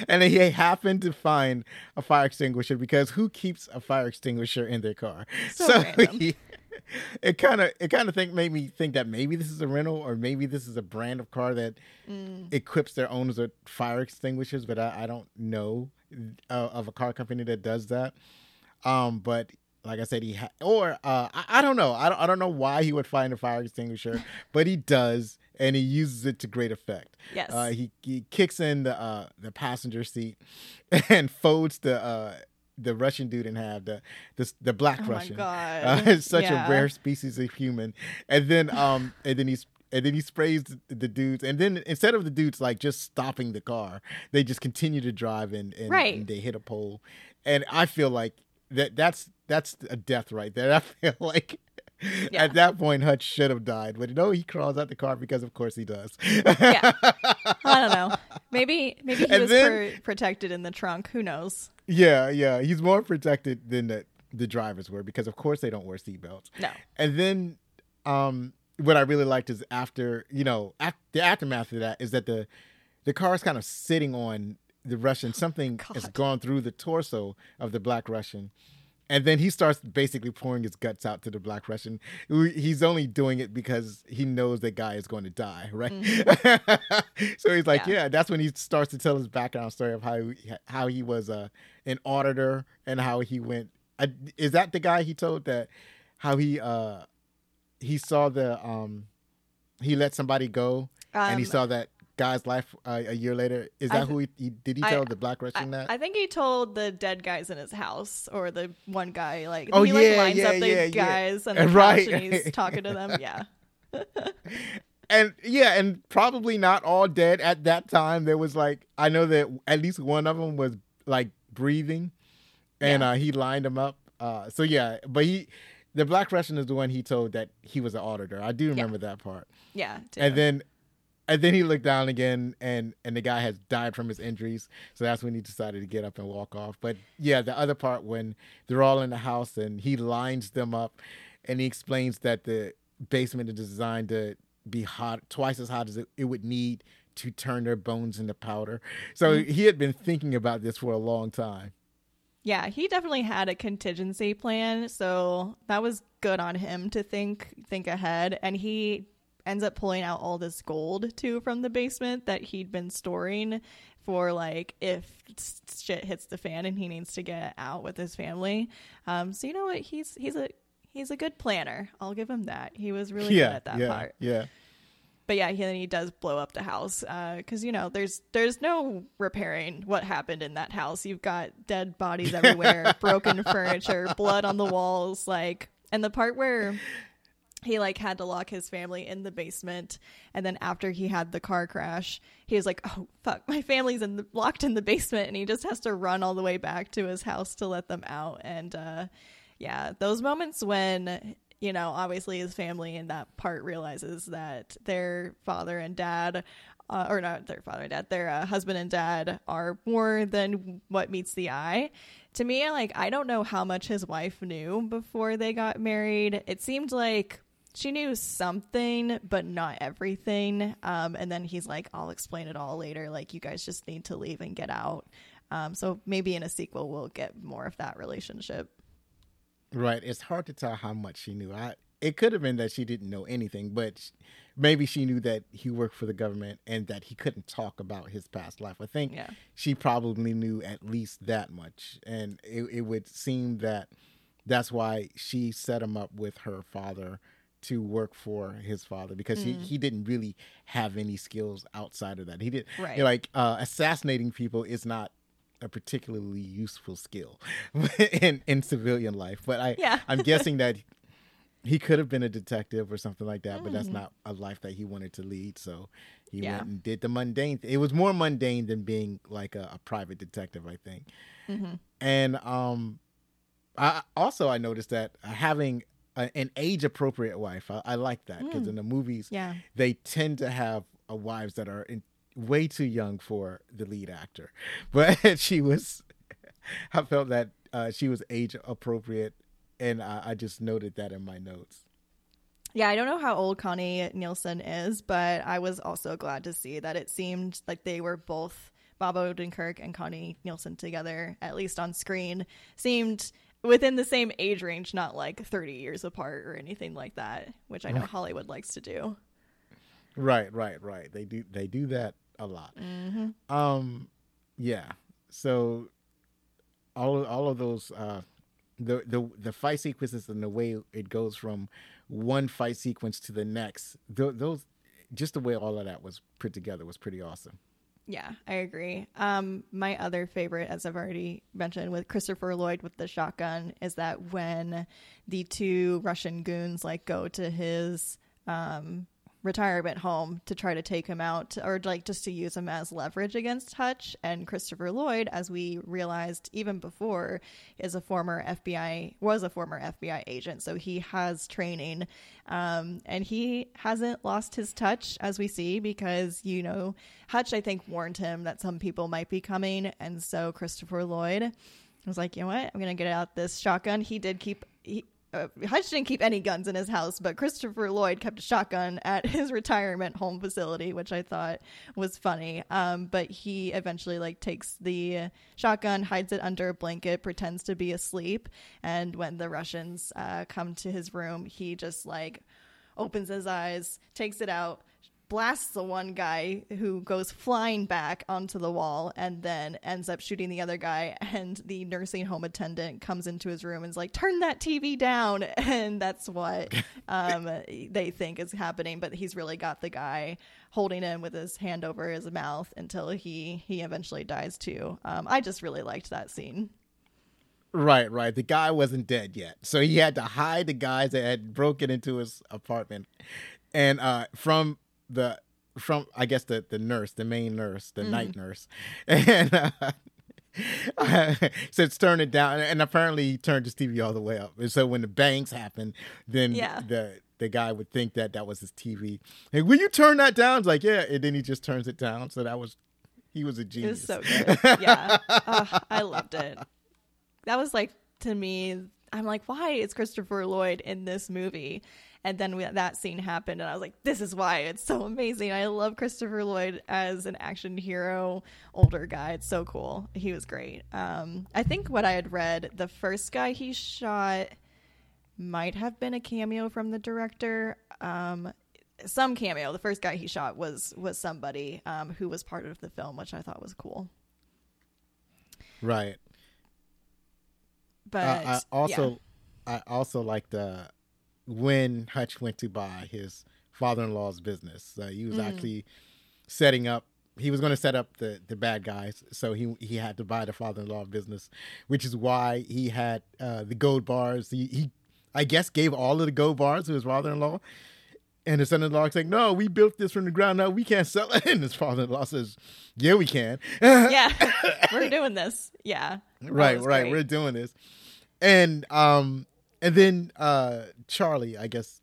and then he happened to find a fire extinguisher because who keeps a fire extinguisher in their car? So random. he, it kind of it kind of think made me think that maybe this is a rental or maybe this is a brand of car that Mm. equips their owners with fire extinguishers, but I, I don't know uh, of a car company that does that. Um, but like I said, he ha- or uh, I, I don't know. I don't, I don't know why he would find a fire extinguisher, but he does, and he uses it to great effect. Yes. Uh, he he kicks in the uh, the passenger seat and folds the uh, the Russian dude in half. The the, the black Russian. Oh my Russian. God. Uh, it's such Yeah. a rare species of human. And then um and then he's and then he sprays the, the dudes, and then instead of the dudes like just stopping the car, they just continue to drive and and, Right. and they hit a pole. And I feel like that that's that's a death right there. I feel like Yeah. at that point Hutch should have died, but you no, he crawls out the car because of course he does. yeah i don't know maybe maybe he And was then- pr- protected in the trunk who knows yeah, yeah, he's more protected than the the drivers were because of course they don't wear seatbelts. no And then, um, what I really liked is after you know af- the aftermath of that is that the the car is kind of sitting on the Russian. Something has gone through the torso of the black Russian. And then he starts basically pouring his guts out to the black Russian. He's only doing it because he knows that guy is going to die, right? so he's like, Mm-hmm. Yeah. yeah. That's when he starts to tell his background story of how he, how he was uh, an auditor and how he went. Uh, is that the guy he told that how he uh he saw the um he let somebody go and he Um, saw that guy's life uh, a year later. Is that th- who he, he did he I- tell the black I, Russian that? I think he told the dead guys in his house or the one guy like Oh, he like yeah, lines yeah, up the yeah, yeah. guys on the Right. and he's talking to them yeah and yeah, and probably not all dead at that time. There was like I know that at least one of them was like breathing, and Yeah. uh, he lined them up. Uh, so yeah, but he, the black Russian is the one he told that he was an auditor. I do remember that part. yeah too. And then, and then he looked down again, and and the guy has died from his injuries. So that's when he decided to get up and walk off. But yeah, the other part when they're all in the house and he lines them up, and he explains that the basement is designed to be hot, twice as hot as it, it would need to turn their bones into powder. So mm-hmm. he had been thinking about this for a long time. Yeah, he definitely had a contingency plan, so that was good on him to think think ahead and he ends up pulling out all this gold too from the basement that he'd been storing for like if shit hits the fan and he needs to get out with his family. Um, so you know what? He's he's a he's a good planner. I'll give him that. He was really yeah, good at that yeah, part. Yeah. But yeah, he, then he does blow up the house because uh, you know there's there's no repairing what happened in that house. You've got dead bodies everywhere, broken furniture, blood on the walls, like and the part where he like had to lock his family in the basement and then after he had the car crash he was like oh fuck my family's in the, locked in the basement and he just has to run all the way back to his house to let them out and uh yeah those moments when you know obviously his family in that part realizes that their father and dad uh, or not their father and dad, their uh, husband and dad are more than what meets the eye. To me, like I don't know how much his wife knew before they got married. It seemed like she knew something, but not everything. Um, and then he's like, "I'll explain it all later. Like you guys just need to leave and get out." Um, so maybe in a sequel we'll get more of that relationship. Right. It's hard to tell how much she knew. I it could have been that she didn't know anything, but maybe she knew that he worked for the government and that he couldn't talk about his past life. I think Yeah. she probably knew at least that much, and it, it would seem that that's why she set him up with her father to work for his father because he, he didn't really have any skills outside of that. He did Right. you know, like uh, assassinating people is not a particularly useful skill in in civilian life. But I Yeah. I'm guessing that he could have been a detective or something like that, but that's not a life that he wanted to lead. So he Mm. Yeah. went and did the mundane. Th- it was more mundane than being like a, a private detective, I think. Mm-hmm. And um, I also I noticed that having a, an age appropriate wife, I, I like that because in the movies, Mm. Yeah. they tend to have uh, wives that are in, way too young for the lead actor, but she was. I felt that uh, she was age appropriate, and I, I just noted that in my notes. Yeah, I don't know how old Connie Nielsen is, but I was also glad to see that it seemed like they were both Bob Odenkirk and Connie Nielsen together, at least on screen, seemed within the same age range, not like 30 years apart or anything like that, which I know Hollywood likes to do. Right, right, right. They do they do that a lot. Um, yeah. So all of, all of those uh, the the the fight sequences and the way it goes from one fight sequence to the next, th- those just the way all of that was put together was pretty awesome. Yeah, I agree. Um, my other favorite, as I've already mentioned, with Christopher Lloyd with the shotgun, is that when the two Russian goons like go to his um, retirement home to try to take him out, or like just to use him as leverage against Hutch, and Christopher Lloyd, as we realized even before, is a former FBI was a former FBI agent, so he has training, um, and he hasn't lost his touch as we see because you know Hutch I think warned him that some people might be coming, and so Christopher Lloyd was like, you know what, I'm gonna get out this shotgun. He did keep he. Uh, Hutch didn't keep any guns in his house, but Christopher Lloyd kept a shotgun at his retirement home facility, which I thought was funny. Um, but he eventually like takes the shotgun, hides it under a blanket, pretends to be asleep, and when the Russians uh, come to his room, he just like opens his eyes, takes it out, blasts the one guy who goes flying back onto the wall and then ends up shooting the other guy. And the nursing home attendant comes into his room and is like turn that tv down. And that's what um, they think is happening. But he's really got the guy holding him with his hand over his mouth until he he eventually dies too. Um, i just really liked that scene. Right, right. The guy wasn't dead yet, so he had to hide the guys that had broken into his apartment, and uh, from the from I guess the the nurse, the main nurse, the night nurse, and uh, said turn it down, and apparently he turned his TV all the way up. And so when the bangs happened, then Yeah. the the guy would think that that was his TV. Hey, will you turn that down? It's like yeah, and then he just turns it down. So that was he was a It was genius. so good. Yeah. Ugh, I loved it. That was like, to me, I'm like, why is Christopher Lloyd in this movie? And then we, that scene happened, and I was like, "This is why it's so amazing." I love Christopher Lloyd as an action hero, older guy. It's so cool. He was great. Um, I think what I had read, the first guy he shot might have been a cameo from the director. Um, some cameo. The first guy he shot was was somebody um, who was part of the film, which I thought was cool. Right. But Uh, I also, yeah. I also like the when Hutch went to buy his father-in-law's business. Uh, he was Mm. actually setting up. He was going to set up the the bad guys, so he he had to buy the father-in-law business, which is why he had uh, the gold bars. He, he, I guess, gave all of the gold bars to his father-in-law. And his son-in-law saying, "No, we built this from the ground up. We can't sell it." And his father-in-law says, "Yeah, we can." yeah, we're doing this. Yeah, right right great. we're doing this and um and then uh charlie i guess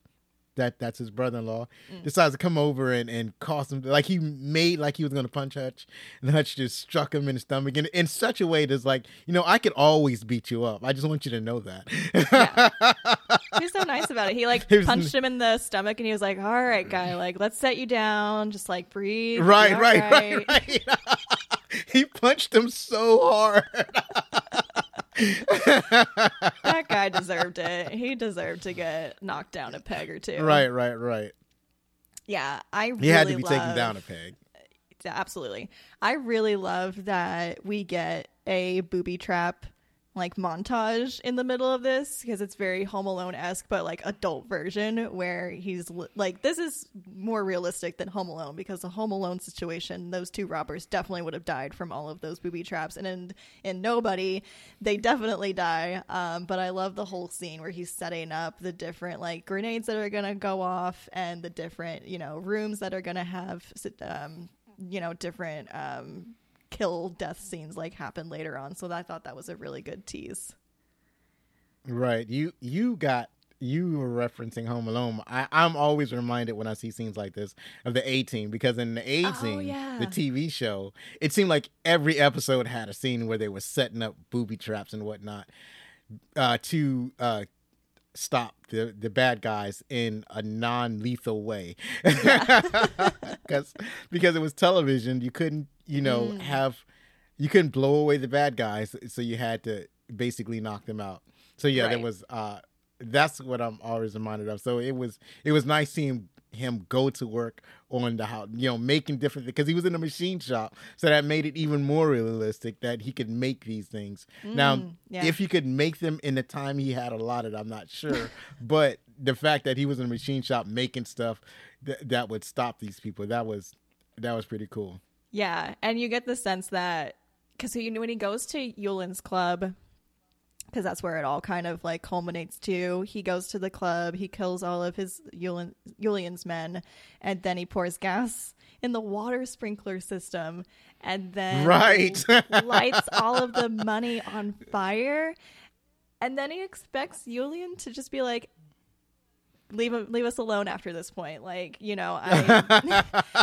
that that's his brother-in-law Mm. decides to come over and and cost him like he made like he was gonna punch hutch and hutch just struck him in the stomach in, in such a way that's like you know i could always beat you up i just want you to know that He was so nice about it. He like He was- punched him in the stomach, and he was like, "All right, guy, like let's set you down. Just like breathe. Right all right right right he punched him so hard That guy deserved it. He deserved to get knocked down a peg or two. right right right Yeah, I really he had to be taken down a peg absolutely. I really love that we get a booby trap like montage in the middle of this because it's very Home Alone esque, but like adult version where he's li- like, this is more realistic than Home Alone because the Home Alone situation, those two robbers definitely would have died from all of those booby traps, and in in Nobody, they definitely die. Um, but I love the whole scene where he's setting up the different like grenades that are gonna go off and the different you know rooms that are gonna have um, you know different um kill death scenes like happen later on so i thought that was a really good tease Right. You you got you were referencing Home Alone. I, I'm always reminded when I see scenes like this of the A Team because in the A Team, Oh, yeah. the TV show, it seemed like every episode had a scene where they were setting up booby traps and whatnot uh, to uh, stop the the bad guys in a non lethal way. Because because it was television, you couldn't you know Mm. have you couldn't blow away the bad guys, so you had to basically knock them out. So yeah, there Right. was uh that's what I'm always reminded of. So it was it was nice seeing him go to work on the house, you know, making different because he was in a machine shop, so that made it even more realistic that he could make these things. now, Mm, yeah. if he could make them in the time he had allotted, I'm not sure, but the fact that he was in a machine shop making stuff th- that would stop these people, that was that was pretty cool. Yeah and you get the sense that because you know when he goes to yulin's club because that's where it all kind of like culminates to he goes to the club he kills all of his Yulin, yulian's men and then he pours gas in the water sprinkler system and then Right. lights all of the money on fire and then he expects yulian to just be like leave him, leave us alone after this point like you know i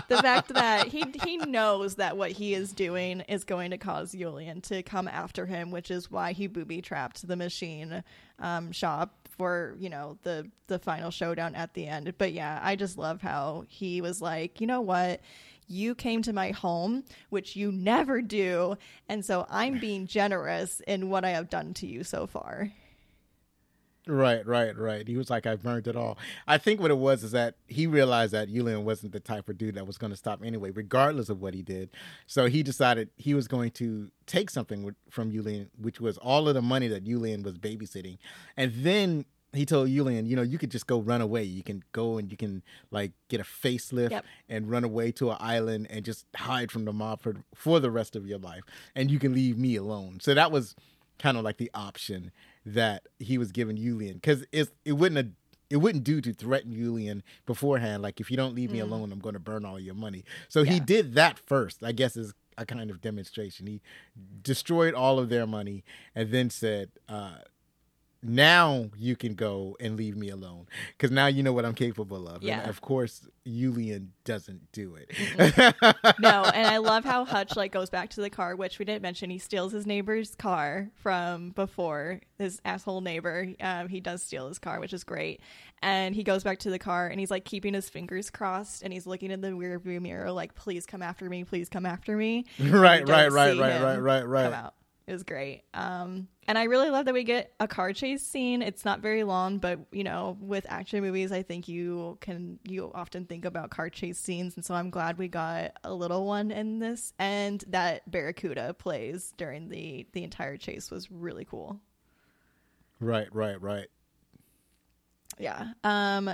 the fact that he he knows that what he is doing is going to cause Julian to come after him, which is why he booby trapped the machine um, shop for you know the the final showdown at the end. But yeah, I just love how he was like, you know what. You came to my home, which you never do, and so I'm being generous in what I have done to you so far. Right, right, right. He was like, I've burned it all. I think what it was is that he realized that Yulian wasn't the type of dude that was going to stop anyway, regardless of what he did. So he decided he was going to take something from Yulian, which was all of the money that Yulian was babysitting. And then he told Yulian, you know, you could just go run away. You can go and you can like get a facelift Yep. and run away to an island and just hide from the mob for, for the rest of your life. And you can leave me alone. So that was kind of like the option that he was giving Yulian because it it wouldn't have, it wouldn't do to threaten Yulian beforehand. Like if you don't leave me alone, I'm going to burn all your money. So he did that first. I guess is a kind of demonstration. He destroyed all of their money and then said, uh, now you can go and leave me alone because now you know what I'm capable of. Yeah. And of course, Yulian doesn't do it. no, and I love how Hutch like goes back to the car, which we didn't mention. He steals his neighbor's car from before. His asshole neighbor, um, he does steal his car, which is great. And he goes back to the car and he's like keeping his fingers crossed and he's looking in the rearview mirror, like, "Please come after me, please come after me." We right, don't right, right, right, right, right, right. It was great. Um, and I really love that we get a car chase scene. It's not very long, but you know, with action movies, I think you can you often think about car chase scenes, and so I'm glad we got a little one in this. And that Barracuda plays during the the entire chase was really cool. Right, right, right. Yeah. Um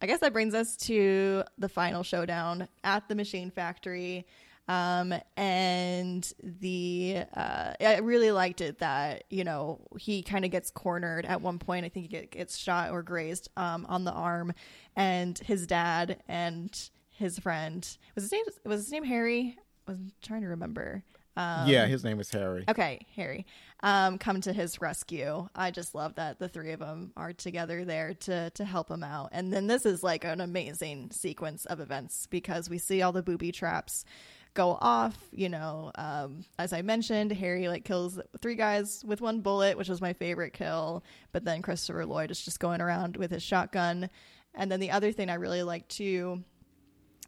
I guess that brings us to the final showdown at the machine factory. Um and the uh I really liked it that, you know, he kind of gets cornered at one point. I think he gets shot or grazed um on the arm and his dad and his friend was his name was his name Harry? I was trying to remember. Um, yeah, his name is Harry. Okay, Harry, um, come to his rescue. I just love that the three of them are together there to to help him out. And then this is like an amazing sequence of events because we see all the booby traps go off. You know, um, as I mentioned, Harry like kills three guys with one bullet, which was my favorite kill. But then Christopher Lloyd is just going around with his shotgun. And then the other thing I really like too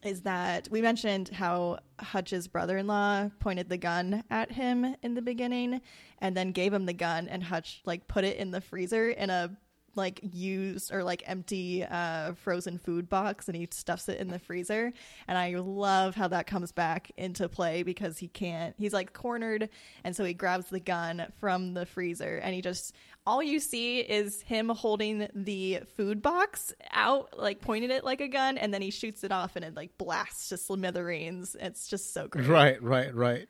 is that we mentioned how Hutch's brother-in-law pointed the gun at him in the beginning and then gave him the gun and Hutch like put it in the freezer in a like used or like empty uh frozen food box and he stuffs it in the freezer. And I love how that comes back into play because he can't he's like cornered. And so he grabs the gun from the freezer and he just all you see is him holding the food box out like pointing it like a gun and then he shoots it off and it like blasts to smithereens. It's just so great. Right, right, right.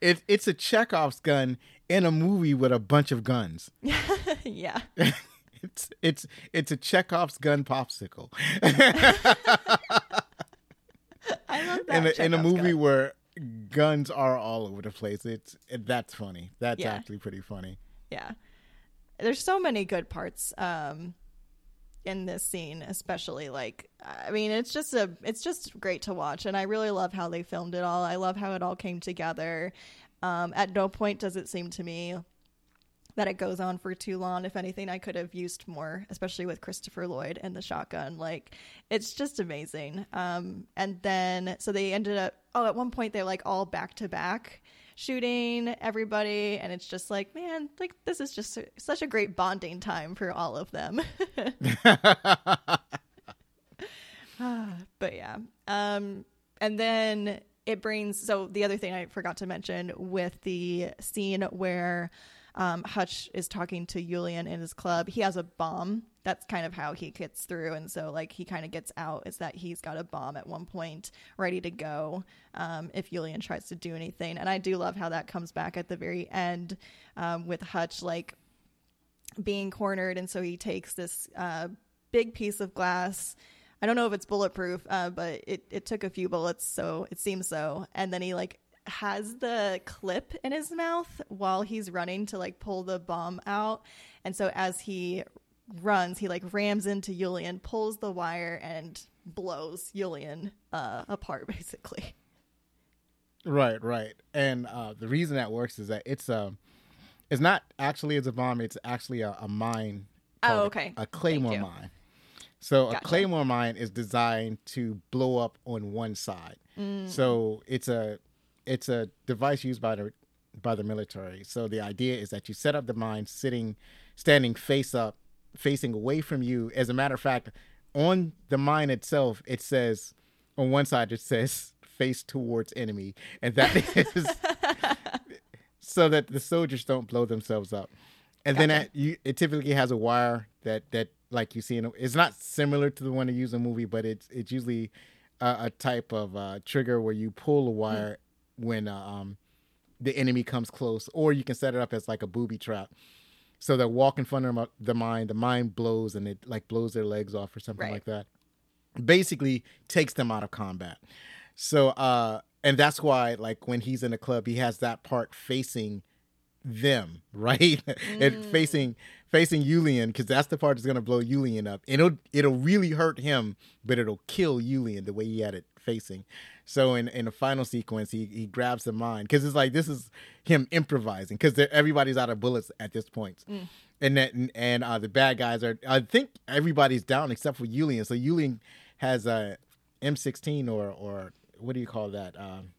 It, it's a Chekhov's gun in a movie with a bunch of guns. yeah it's it's it's a Chekhov's gun popsicle i love that in a, in a movie gun. where guns are all over the place. It's it, that's funny. That's Yeah. actually pretty funny. yeah there's so many good parts um in this scene especially like i mean it's just a it's just great to watch and i really love how they filmed it all i love how it all came together um at no point does it seem to me that it goes on for too long. If anything i could have used more especially with christopher lloyd and the shotgun. Like it's just amazing. Um and then so they ended up oh at one point they're like all back to back shooting everybody and it's just like man like this is just su- such a great bonding time for all of them. But yeah. Um and then it brings so the other thing i forgot to mention with the scene where um, hutch is talking to julian in his club. He has a bomb. That's kind of how he gets through. And so like he kind of gets out is that he's got a bomb at one point ready to go um, if julian tries to do anything. And i do love how that comes back at the very end um, with hutch like being cornered. And so he takes this uh, big piece of glass. I don't know if it's bulletproof uh, but it, it took a few bullets so it seems so. And then he like has the clip in his mouth while he's running to like pull the bomb out and so as he runs he like rams into Julian pulls the wire and blows Julian uh, apart basically Right, right. And uh, the reason that works is that it's a, it's not actually it's a bomb. It's actually a, a mine. Oh, a- okay. A, claymore mine. So a claymore mine is designed to blow up on one side. Mm. So it's a, it's a device used by the by the military. So the idea is that you set up the mine sitting, standing face up, facing away from you. As a matter of fact, on the mine itself, it says on one side it says face towards enemy, and that is so that the soldiers don't blow themselves up. And then at, you, it typically has a wire that that like you see in a, it's not similar to the one they use in a movie, but it's it's usually a, a type of uh, trigger where you pull a wire when uh, um the enemy comes close, or you can set it up as like a booby trap. So they walk in front of the mine, the mine blows and it like blows their legs off or something Right. like that. Basically takes them out of combat. So uh and that's why like when he's in a club, he has that part facing them, right? and facing facing Yulian because that's the part that's gonna blow Yulian up. And it'll it'll really hurt him, but it'll kill Yulian the way he had it facing. So in in the final sequence, he he grabs the mine because it's like this is him improvising because everybody's out of bullets at this point. And that and, and uh, the bad guys are. I think everybody's down except for Yulian. So Yulian has a M16 or or what do you call that? Um,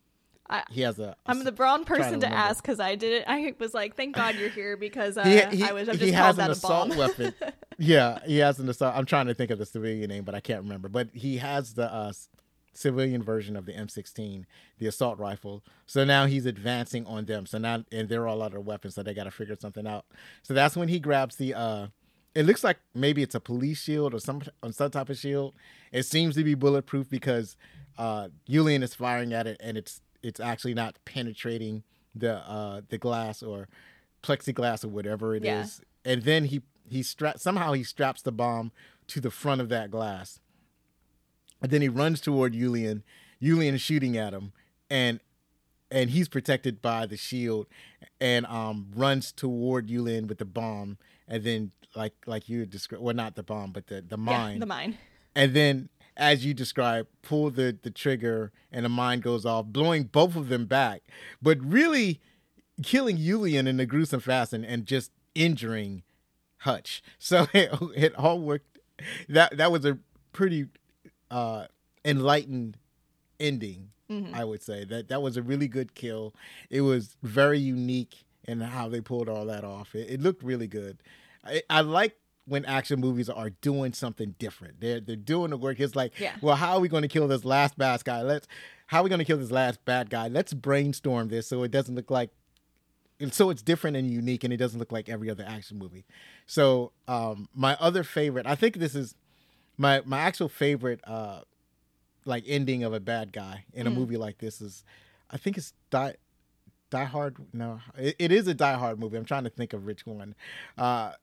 I, he has a. I'm the wrong trying to person to, ask because I did it. I was like, thank God you're here because uh, he, he, I have he just has called an that a bomb. assault weapon. yeah, he has an assault. I'm trying to think of the civilian name, but I can't remember. But he has the uh, civilian version of the M16, the assault rifle. So now he's advancing on them. So now, and they're all out of weapons, so they got to figure something out. So that's when he grabs the. uh It looks like maybe it's a police shield or some on some type of shield. It seems to be bulletproof because uh Julian is firing at it, and it's it's actually not penetrating the uh the glass or plexiglass or whatever it is. Yeah. And then he he stra- somehow he straps the bomb to the front of that glass. And then he runs toward Julian. Julian is shooting at him, and and he's protected by the shield, and um runs toward Julian with the bomb, and then like like you described, well not the bomb, but the the mine, Yeah, the mine. and then as you described, pull the the trigger, and the mine goes off, blowing both of them back, but really killing Julian in a gruesome fashion and just injuring Hutch. So it, it all worked. That that was a pretty uh, enlightened ending. Mm-hmm. I would say that that was a really good kill. It was very unique in how they pulled all that off. It, it looked really good. I, I like when action movies are doing something different. They're they're doing the work. It's like, Yeah. well, how are we going to kill this last bad guy? Let's how are we going to kill this last bad guy? Let's brainstorm this so it doesn't look like and so it's different and unique and it doesn't look like every other action movie so um my other favorite i think this is my my actual favorite uh like ending of a bad guy in a Mm. movie like this is i think it's die die hard no it, it is a die hard movie i'm trying to think of which one uh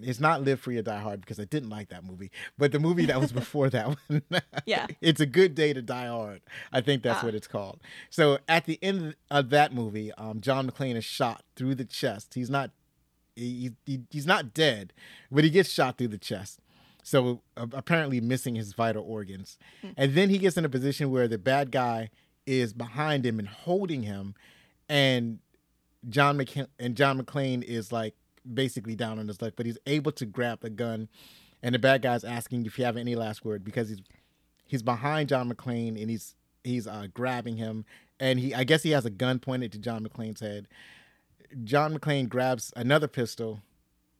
it's not live free or die hard because i didn't like that movie but the movie that was before that one Yeah. it's a good day to die hard i think that's Ah. what it's called so at the end of that movie um, john mcclane is shot through the chest he's not he, he, he's not dead but he gets shot through the chest so uh, apparently missing his vital organs and then he gets in a position where the bad guy is behind him and holding him and John McC- and John McClane is like basically down on his luck, but he's able to grab a gun, and the bad guy's asking if you have any last word because he's he's behind John McClane and he's he's uh, grabbing him, and he I guess he has a gun pointed to John McClane's head. John McClane grabs another pistol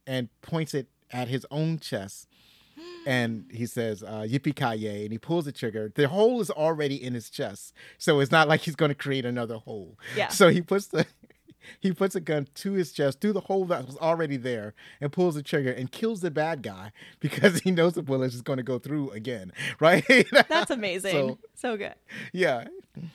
and points it at his own chest. And he says, uh, "Yippee ki and he pulls the trigger. The hole is already in his chest, so it's not like he's going to create another hole. Yeah. So he puts the he puts a gun to his chest, through the hole that was already there, and pulls the trigger and kills the bad guy because he knows the bullet is going to go through again. Right? That's amazing. So- So, good. yeah,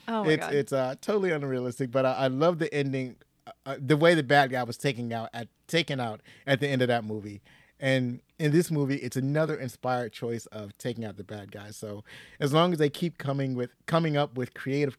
Oh my it's god. it's uh, totally unrealistic, but I, I love the ending, uh, uh, the way the bad guy was taken out at taken out at the end of that movie. And in this movie, it's another inspired choice of taking out the bad guys. So as long as they keep coming with coming up with creative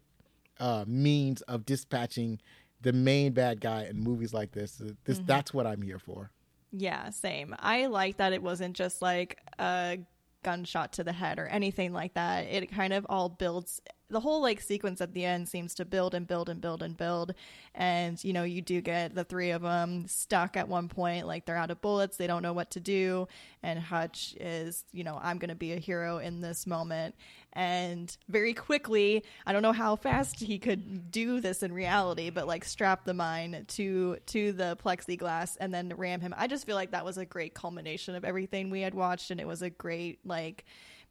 uh, means of dispatching the main bad guy in movies like this, uh, this Mm-hmm. that's what I'm here for. Yeah, same. I like that it wasn't just like a gunshot to the head or anything like that. It kind of all builds the whole like sequence at the end seems to build and build and build and build. And you know you do get the three of them stuck at one point like they're out of bullets they don't know what to do. And hutch is you know i'm gonna be a hero in this moment. And very quickly i don't know how fast he could do this in reality but like strap the mine to to the plexiglass and then ram him. I just feel like that was a great culmination of everything we had watched and it was a great like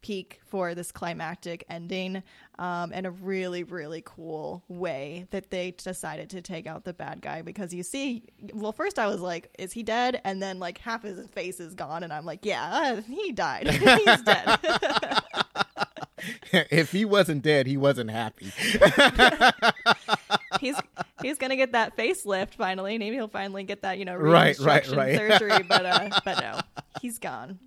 peak for this climactic ending um, and a really really cool way that they decided to take out the bad guy because you see well first i was like is he dead? And then like half his face is gone and i'm like yeah uh, he died. He's dead. If he wasn't dead, he wasn't happy. he's he's gonna get that facelift finally. Maybe he'll finally get that you know Right, right, right. surgery but uh but no he's gone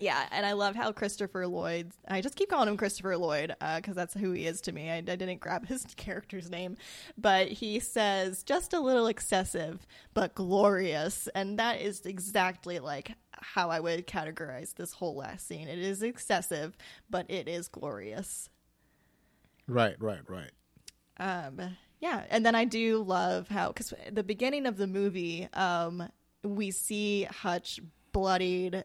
Yeah, and I love how Christopher Lloyd. I just keep calling him Christopher Lloyd because uh, that's who he is to me. I, I, didn't grab his character's name, but he says just a little excessive, but glorious, and that is exactly like how I would categorize this whole last scene. It is excessive, but it is glorious. Right, right, right. Um, yeah, and then I do love how because the beginning of the movie, um, we see Hutch bloodied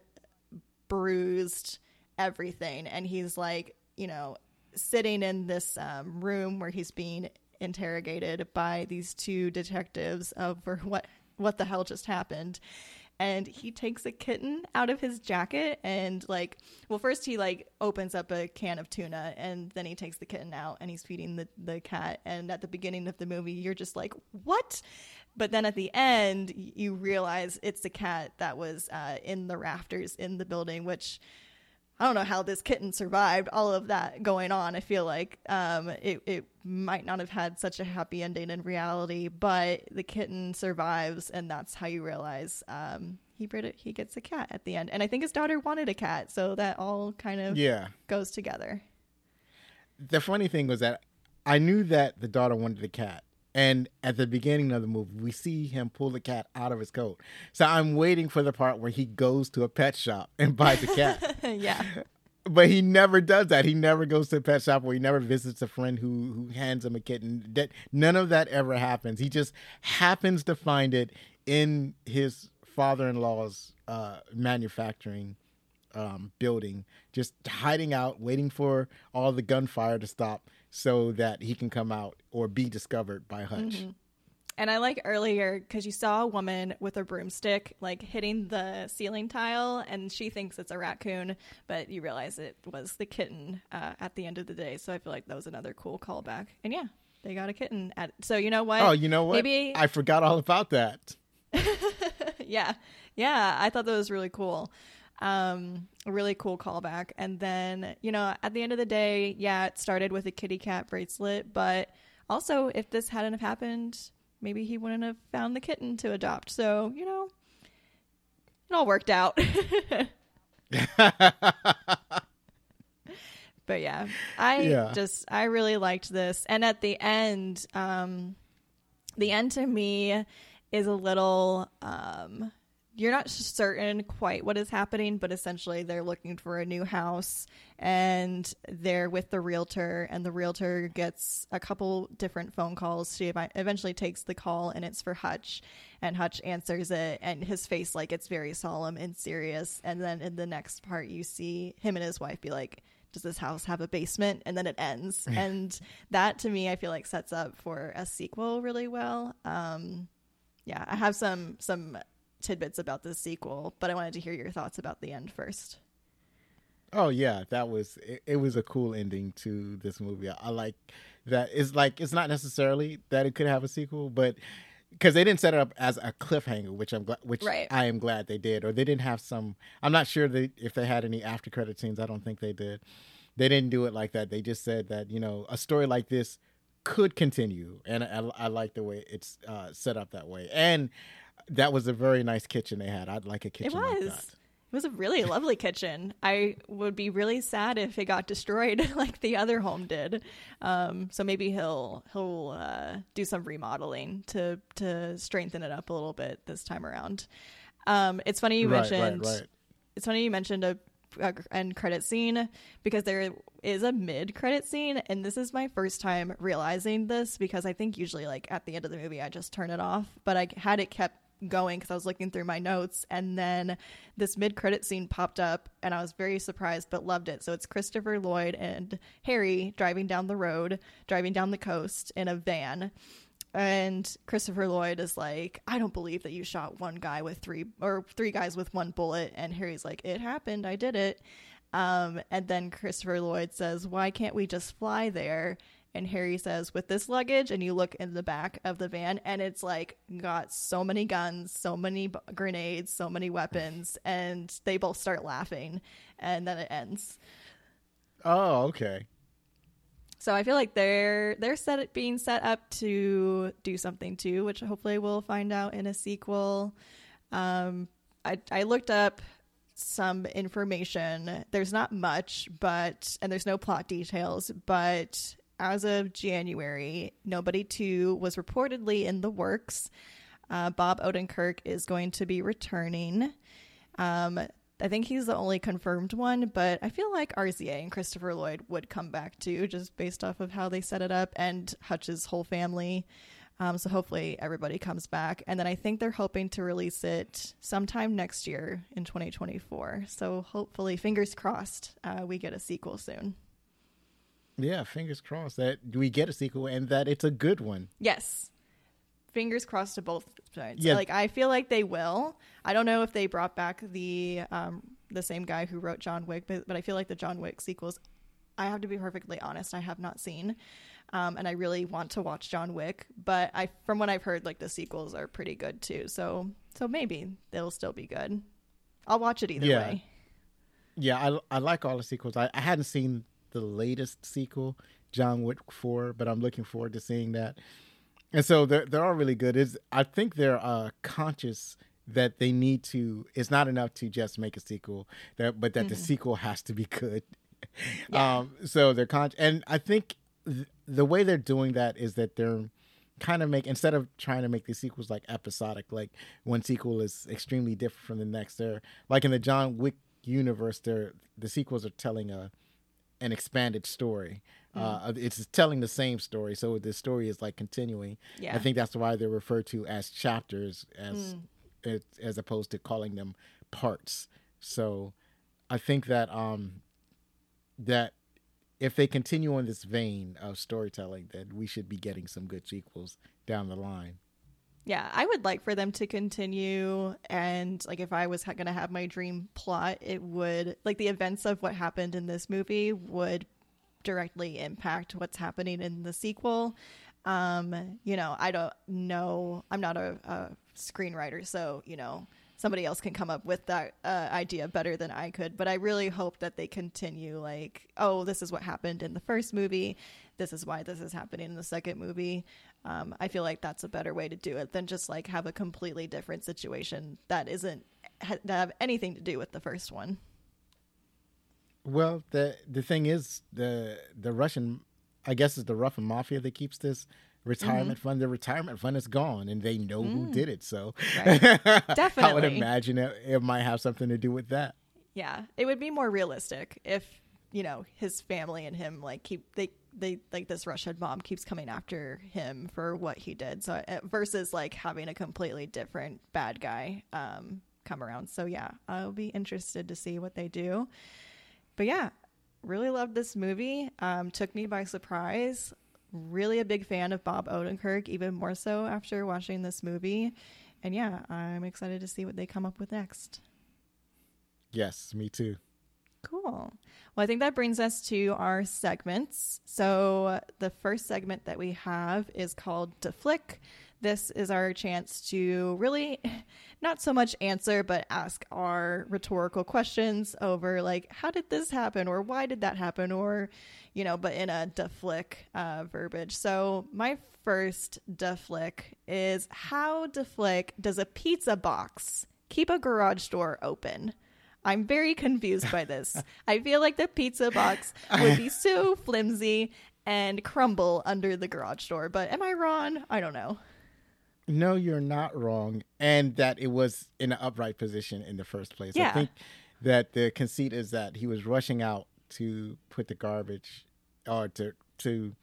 bruised, everything. And he's like, you know, sitting in this um, room where he's being interrogated by these two detectives over what what the hell just happened. And he takes a kitten out of his jacket and like well first he like opens up a can of tuna and then he takes the kitten out and he's feeding the, the cat. And at the beginning of the movie you're just like what but then at the end you realize it's the cat that was uh, in the rafters in the building which I don't know how this kitten survived all of that going on. I feel like um, it, it might not have had such a happy ending in reality, but the kitten survives, and that's how you realize um, he he gets a cat at the end. And I think his daughter wanted a cat, so that all kind of yeah goes together. The funny thing was that I knew that the daughter wanted a cat, and at the beginning of the movie, we see him pull the cat out of his coat. So I'm waiting for the part where he goes to a pet shop and buys a cat. yeah. But he never does that. He never goes to a pet shop or he never visits a friend who who hands him a kitten. That none of that ever happens. He just happens to find it in his father-in-law's uh, manufacturing um, building, just hiding out, waiting for all the gunfire to stop so that he can come out or be discovered by Hutch. Mm-hmm. And I like earlier because you saw a woman with a broomstick like hitting the ceiling tile, and she thinks it's a raccoon, but you realize it was the kitten uh, at the end of the day. So I feel like that was another cool callback. And yeah, they got a kitten. At so you know what? Oh, you know what? Maybe I forgot all about that. yeah, yeah, I thought that was really cool um, a really cool callback. And then, you know, at the end of the day, yeah, it started with a kitty cat bracelet, but also if this hadn't have happened, maybe he wouldn't have found the kitten to adopt. So, you know, it all worked out. but yeah, I yeah. just I really liked this. And at the end, um the end to me is a little um you're not certain quite what is happening, but essentially they're looking for a new house and they're with the realtor, and the realtor gets a couple different phone calls. She eventually takes the call, and it's for Hutch, and Hutch answers it, and his face like it's very solemn and serious. And then in the next part, you see him and his wife be like, does this house have a basement and then it ends and that to me i feel like sets up for a sequel really well um yeah i have some some tidbits about the sequel, but I wanted to hear your thoughts about the end first. Oh yeah, that was it, it was a cool ending to this movie. I, I like that. It's like it's not necessarily that it could have a sequel, but because they didn't set it up as a cliffhanger, which I'm glad, which right. I am glad they did, or they didn't have some. I'm not sure they, if they had any after credit scenes. I don't think they did. They didn't do it like that. They just said that you know a story like this could continue, and I, I like the way it's uh, set up that way. And that was a very nice kitchen they had. I'd like a kitchen. It was. Like it was a really lovely kitchen. I would be really sad if it got destroyed like the other home did. Um, so maybe he'll he'll uh, do some remodeling to to strengthen it up a little bit this time around. Um, it's funny you right, mentioned. Right, right. It's funny you mentioned a, a end credit scene because there is a mid credit scene, and this is my first time realizing this because I think usually like at the end of the movie I just turn it off, but I had it kept going because I was looking through my notes, and then this mid credit scene popped up, and I was very surprised but loved it. So it's Christopher Lloyd and Harry driving down the road, driving down the coast in a van. And Christopher Lloyd is like, I don't believe that you shot one guy with three or three guys with one bullet. And Harry's like, It happened. I did it. Um, and then Christopher Lloyd says, Why can't we just fly there? And Harry says, with this luggage, and you look in the back of the van, and it's like got so many guns, so many b- grenades, so many weapons, and they both start laughing, and then it ends. Oh, okay. So I feel like they're they're set being set up to do something too, which hopefully we'll find out in a sequel. Um, I I looked up some information. There's not much, but and there's no plot details, but as of January, Nobody 2 was reportedly in the works. Uh, Bob Odenkirk is going to be returning. Um, I think he's the only confirmed one, but I feel like RZA and Christopher Lloyd would come back too, just based off of how they set it up and Hutch's whole family. Um, so hopefully everybody comes back. And then I think they're hoping to release it sometime next year in 2024. So hopefully, fingers crossed, uh, we get a sequel soon. Yeah, fingers crossed that we get a sequel and that it's a good one. Yes. Fingers crossed to both sides. Yeah. Like I feel like they will. I don't know if they brought back the um the same guy who wrote John Wick, but, but I feel like the John Wick sequels I have to be perfectly honest, I have not seen. Um, and I really want to watch John Wick, but I from what I've heard like the sequels are pretty good too. So so maybe they'll still be good. I'll watch it either yeah. way. Yeah, I I like all the sequels. I, I hadn't seen the latest sequel, John Wick 4, but I'm looking forward to seeing that. And so they're, they're all really good. Is I think they're uh, conscious that they need to, it's not enough to just make a sequel, that, but that mm-hmm. the sequel has to be good. Yeah. Um, so they're conscious. And I think th- the way they're doing that is that they're kind of make instead of trying to make the sequels like episodic like one sequel is extremely different from the next they're like in the john wick universe they're the sequels are telling a an expanded story. Mm. Uh, it's telling the same story, so the story is like continuing. Yeah. I think that's why they're referred to as chapters, as mm. as opposed to calling them parts. So, I think that um, that if they continue on this vein of storytelling, that we should be getting some good sequels down the line. Yeah, I would like for them to continue. And like, if I was ha- going to have my dream plot, it would like the events of what happened in this movie would directly impact what's happening in the sequel. Um, you know, I don't know. I'm not a, a screenwriter, so you know, somebody else can come up with that uh, idea better than I could. But I really hope that they continue. Like, oh, this is what happened in the first movie. This is why this is happening in the second movie. Um, I feel like that's a better way to do it than just like have a completely different situation that isn't ha- have anything to do with the first one. Well, the the thing is the the Russian, I guess, is the Russian mafia that keeps this retirement mm-hmm. fund. The retirement fund is gone, and they know mm. who did it. So, right. definitely, I would imagine it, it might have something to do with that. Yeah, it would be more realistic if you know his family and him like keep they they like this Russian mom keeps coming after him for what he did. So uh, versus like having a completely different bad guy um, come around. So yeah, I'll be interested to see what they do. But yeah, really loved this movie. Um, took me by surprise. Really a big fan of Bob Odenkirk, even more so after watching this movie. And yeah, I'm excited to see what they come up with next. Yes, me too. Cool. Well, I think that brings us to our segments. So, the first segment that we have is called Deflick. This is our chance to really not so much answer, but ask our rhetorical questions over, like, how did this happen? Or why did that happen? Or, you know, but in a deflick uh, verbiage. So, my first deflick is how deflick does a pizza box keep a garage door open? I'm very confused by this. I feel like the pizza box would be so flimsy and crumble under the garage door, but am I wrong? I don't know. No, you're not wrong. And that it was in an upright position in the first place. Yeah. I think that the conceit is that he was rushing out to put the garbage or to to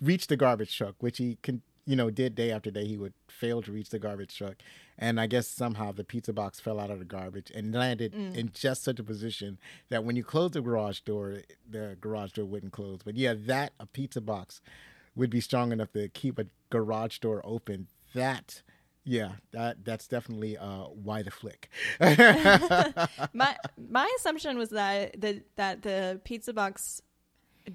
reach the garbage truck, which he can you know, did day after day, he would fail to reach the garbage truck. And I guess somehow the pizza box fell out of the garbage and landed mm. in just such a position that when you close the garage door, the garage door wouldn't close. But yeah, that a pizza box would be strong enough to keep a garage door open. That yeah, that that's definitely uh, why the flick. my my assumption was that the that the pizza box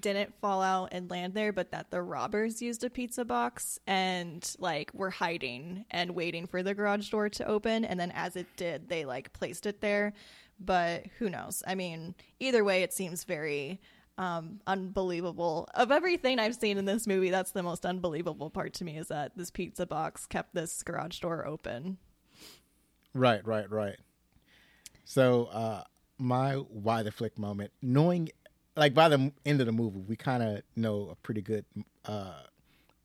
didn't fall out and land there, but that the robbers used a pizza box and like were hiding and waiting for the garage door to open. And then as it did, they like placed it there. But who knows? I mean, either way, it seems very um, unbelievable. Of everything I've seen in this movie, that's the most unbelievable part to me is that this pizza box kept this garage door open. Right, right, right. So uh, my why the flick moment, knowing like by the end of the movie, we kind of know a pretty good. Uh,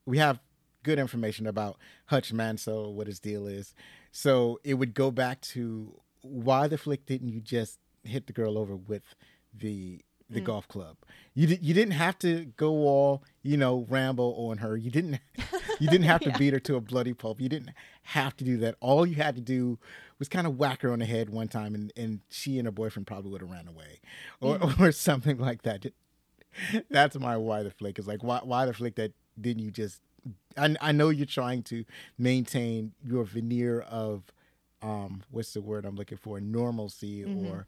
we have good information about Hutch Mansell, what his deal is. So it would go back to why the flick didn't you just hit the girl over with the the mm. golf club. You di- you didn't have to go all you know ramble on her. You didn't you didn't have to yeah. beat her to a bloody pulp. You didn't have to do that. All you had to do was kind of whack her on the head one time, and, and she and her boyfriend probably would have ran away, or mm. or something like that. That's my why the flick is like why why the flick that didn't you just I, I know you're trying to maintain your veneer of um what's the word I'm looking for normalcy mm-hmm. or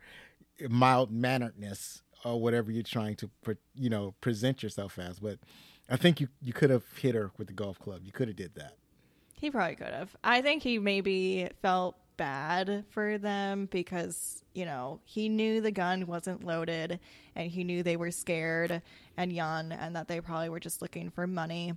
mild manneredness or whatever you're trying to you know present yourself as but i think you you could have hit her with the golf club you could have did that he probably could have i think he maybe felt bad for them because you know he knew the gun wasn't loaded and he knew they were scared and young and that they probably were just looking for money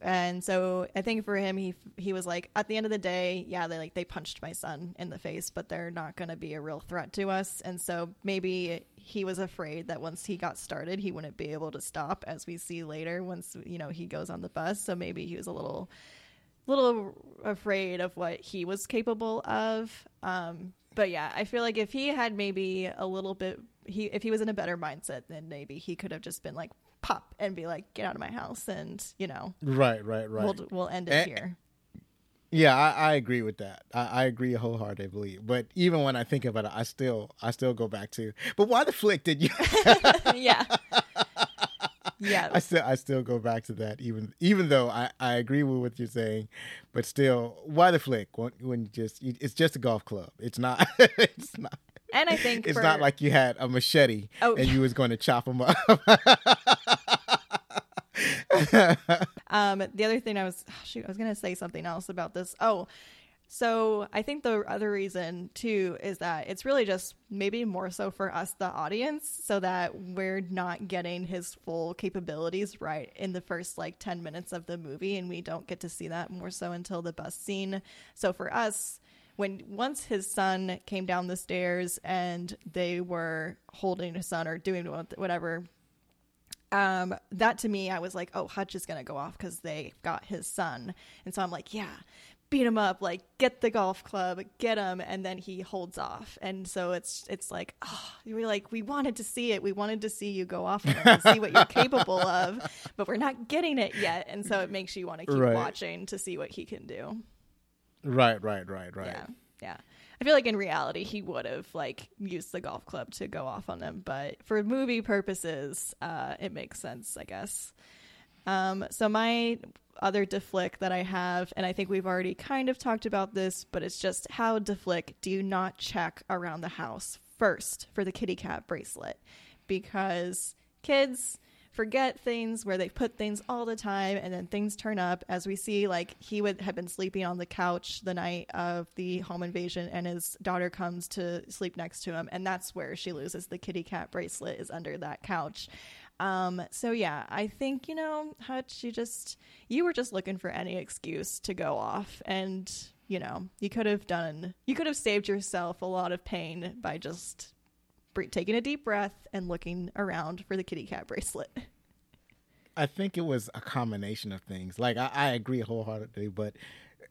and so I think for him, he he was like, at the end of the day, yeah, they like they punched my son in the face, but they're not going to be a real threat to us. And so maybe he was afraid that once he got started, he wouldn't be able to stop, as we see later once you know he goes on the bus. So maybe he was a little little afraid of what he was capable of. Um, but yeah, I feel like if he had maybe a little bit, he if he was in a better mindset, then maybe he could have just been like, pop and be like, "Get out of my house," and you know, right, right, right. We'll we'll end it and, here. Yeah, I, I, agree with that. I, I, agree wholeheartedly. But even when I think about it, I still I still go back to. But why the flick did you? yeah. Yeah. I still I still go back to that even even though I, I agree with what you're saying, but still why the flick when when you just it's just a golf club. It's not it's not and I think it's for... not like you had a machete oh. and you was going to chop them up. um, the other thing I was oh, shoot, I was going to say something else about this. Oh, so I think the other reason too is that it's really just maybe more so for us, the audience, so that we're not getting his full capabilities right in the first like 10 minutes of the movie. And we don't get to see that more so until the bus scene. So for us, when once his son came down the stairs and they were holding his son or doing whatever um, that to me i was like oh hutch is gonna go off because they got his son and so i'm like yeah beat him up like get the golf club get him and then he holds off and so it's it's like oh we're like we wanted to see it we wanted to see you go off and see what you're capable of but we're not getting it yet and so it makes you want to keep right. watching to see what he can do Right, right, right, right. Yeah. Yeah. I feel like in reality he would have like used the golf club to go off on them, but for movie purposes, uh, it makes sense, I guess. Um, so my other deflick that I have, and I think we've already kind of talked about this, but it's just how deflick do you not check around the house first for the kitty cat bracelet? Because kids forget things where they put things all the time and then things turn up as we see like he would have been sleeping on the couch the night of the home invasion and his daughter comes to sleep next to him and that's where she loses the kitty cat bracelet is under that couch um, so yeah, I think, you know, Hutch, you just you were just looking for any excuse to go off and, you know, you could have done you could have saved yourself a lot of pain by just taking a deep breath and looking around for the kitty cat bracelet. I think it was a combination of things. Like I, I agree wholeheartedly, but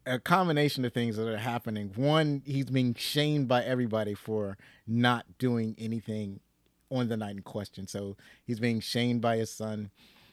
a combination of things that are happening. One, he's being shamed by everybody for not doing anything on the night in question. So he's being shamed by his son.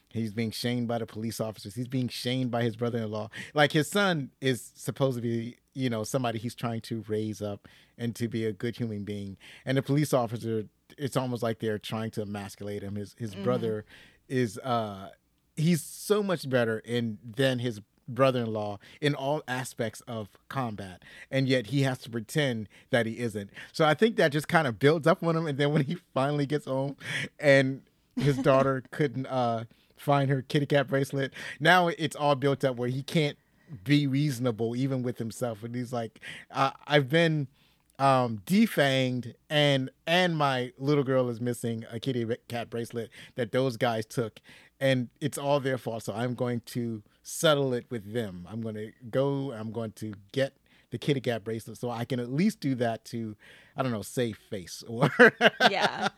He's being shamed by the police officers. He's being shamed by his brother-in-law. Like his son is supposed to be, you know, somebody he's trying to raise up and to be a good human being. And the police officer, it's almost like they're trying to emasculate him. His his mm-hmm. brother is uh he's so much better in than his brother-in-law in all aspects of combat and yet he has to pretend that he isn't so i think that just kind of builds up on him and then when he finally gets home and his daughter couldn't uh find her kitty cat bracelet. Now it's all built up where he can't be reasonable even with himself, and he's like, "I've been." Um, defanged and and my little girl is missing a kitty cat bracelet that those guys took and it's all their fault so i'm going to settle it with them i'm going to go i'm going to get the kitty cat bracelet, so I can at least do that to, I don't know, save face or yeah.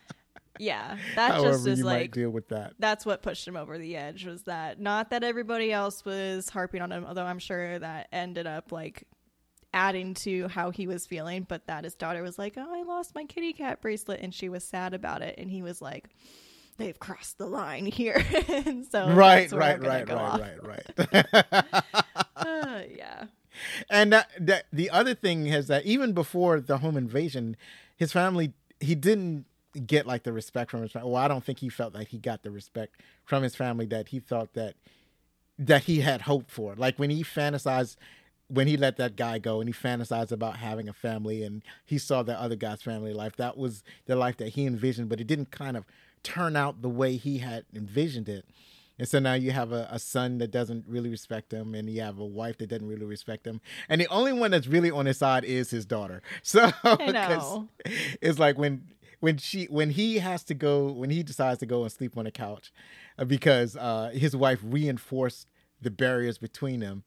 Yeah. That however just is you might like deal with that. that's what pushed him over the edge was that not that everybody else was harping on him, although I'm sure that ended up like adding to how he was feeling, but that his daughter was like, Oh, I lost my kitty cat bracelet and she was sad about it and he was like They've crossed the line here. and so Right, right, right, right, right, right. Uh, yeah. And that, that the other thing is that even before the home invasion, his family he didn't get like the respect from his family. Well, I don't think he felt like he got the respect from his family that he thought that that he had hoped for. Like when he fantasized when he let that guy go and he fantasized about having a family and he saw that other guy's family life, that was the life that he envisioned, but it didn't kind of turn out the way he had envisioned it. And so now you have a, a son that doesn't really respect him, and you have a wife that doesn't really respect him. And the only one that's really on his side is his daughter. So it's like when when she when he has to go when he decides to go and sleep on the couch uh, because uh, his wife reinforced the barriers between them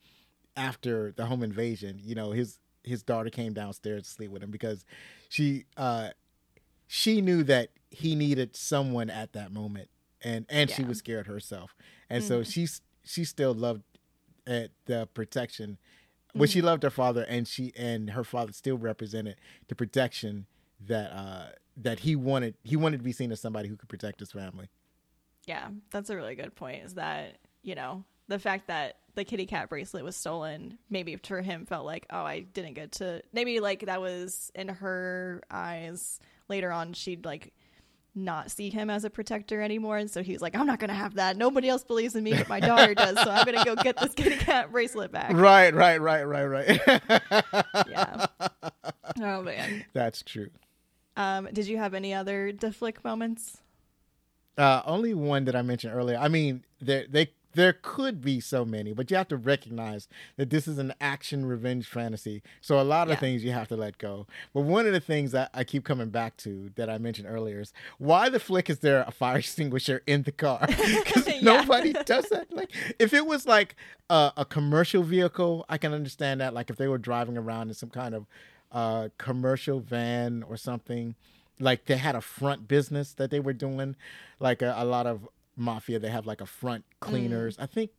after the home invasion. You know, his his daughter came downstairs to sleep with him because she uh, she knew that he needed someone at that moment, and and she was scared herself, and so she's she still loved uh, the protection. Well, she loved her father, and she and her father still represented the protection that uh, that he wanted. He wanted to be seen as somebody who could protect his family. Yeah, that's a really good point. Is that you know the fact that the kitty cat bracelet was stolen, maybe for him felt like, oh, I didn't get to. Maybe like that was in her eyes. Later on, she'd like not see him as a protector anymore, and so he was like, I'm not gonna have that. Nobody else believes in me, but my daughter does. So I'm gonna go get this kitty cat bracelet back. Right, right, right, right, right. Yeah. Oh man. That's true. Um, did you have any other deflick moments? Uh, only one that I mentioned earlier. I mean, there they there could be so many, but you have to recognize that this is an action revenge fantasy. So a lot of Yeah. things you have to let go. But one of the things that I keep coming back to that I mentioned earlier is why the flick is there a fire extinguisher in the car? Because Yeah. nobody does that. Like if it was like a, a commercial vehicle, I can understand that. Like if they were driving around in some kind of uh, commercial van or something like they had a front business that they were doing like a, a lot of mafia they have like a front cleaners i think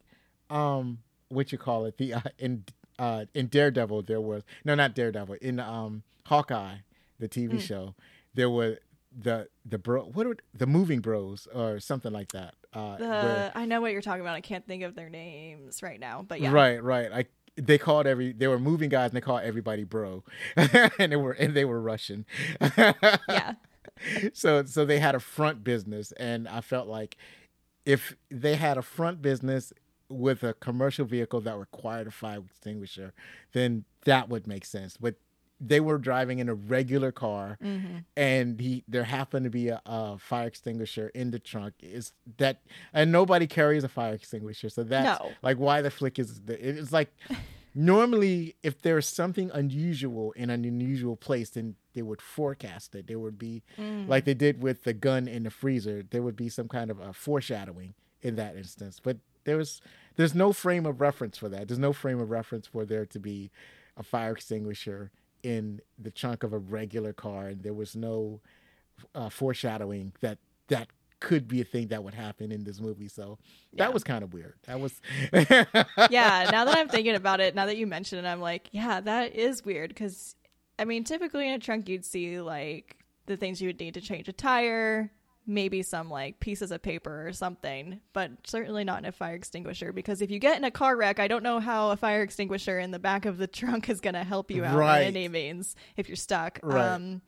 um what you call it the uh, in uh in daredevil there was no not daredevil in um hawkeye the tv show there were the the bro what were the moving bros or something like that uh The where- I know what you're talking about. I can't think of their names right now, but yeah. Right, right. Like they called every they were moving guys and they called everybody bro. and they were and they were Russian. Yeah. so so they had a front business and I felt like if they had a front business with a commercial vehicle that required a fire extinguisher, then that would make sense. But they were driving in a regular car Mm-hmm. and he there happened to be a, a fire extinguisher in the trunk is that and nobody carries a fire extinguisher so that's No. like why the flick is the, it's like normally if there's something unusual in an unusual place then they would forecast it. There would be Mm. like they did with the gun in the freezer there would be some kind of a foreshadowing in that instance. But there was there's no frame of reference for that. There's no frame of reference for there to be a fire extinguisher in the trunk of a regular car. And there was no uh, foreshadowing that that could be a thing that would happen in this movie so Yeah. that was kind of weird that was yeah, now that I'm thinking about it, now that you mention it, I'm like, yeah, that is weird because I mean, typically in a trunk you'd see like the things you would need to change a tire, maybe some like pieces of paper or something, but certainly not in a fire extinguisher because if you get in a car wreck, I don't know how a fire extinguisher in the back of the trunk is going to help you out Right. by any means if you're stuck. Right. Um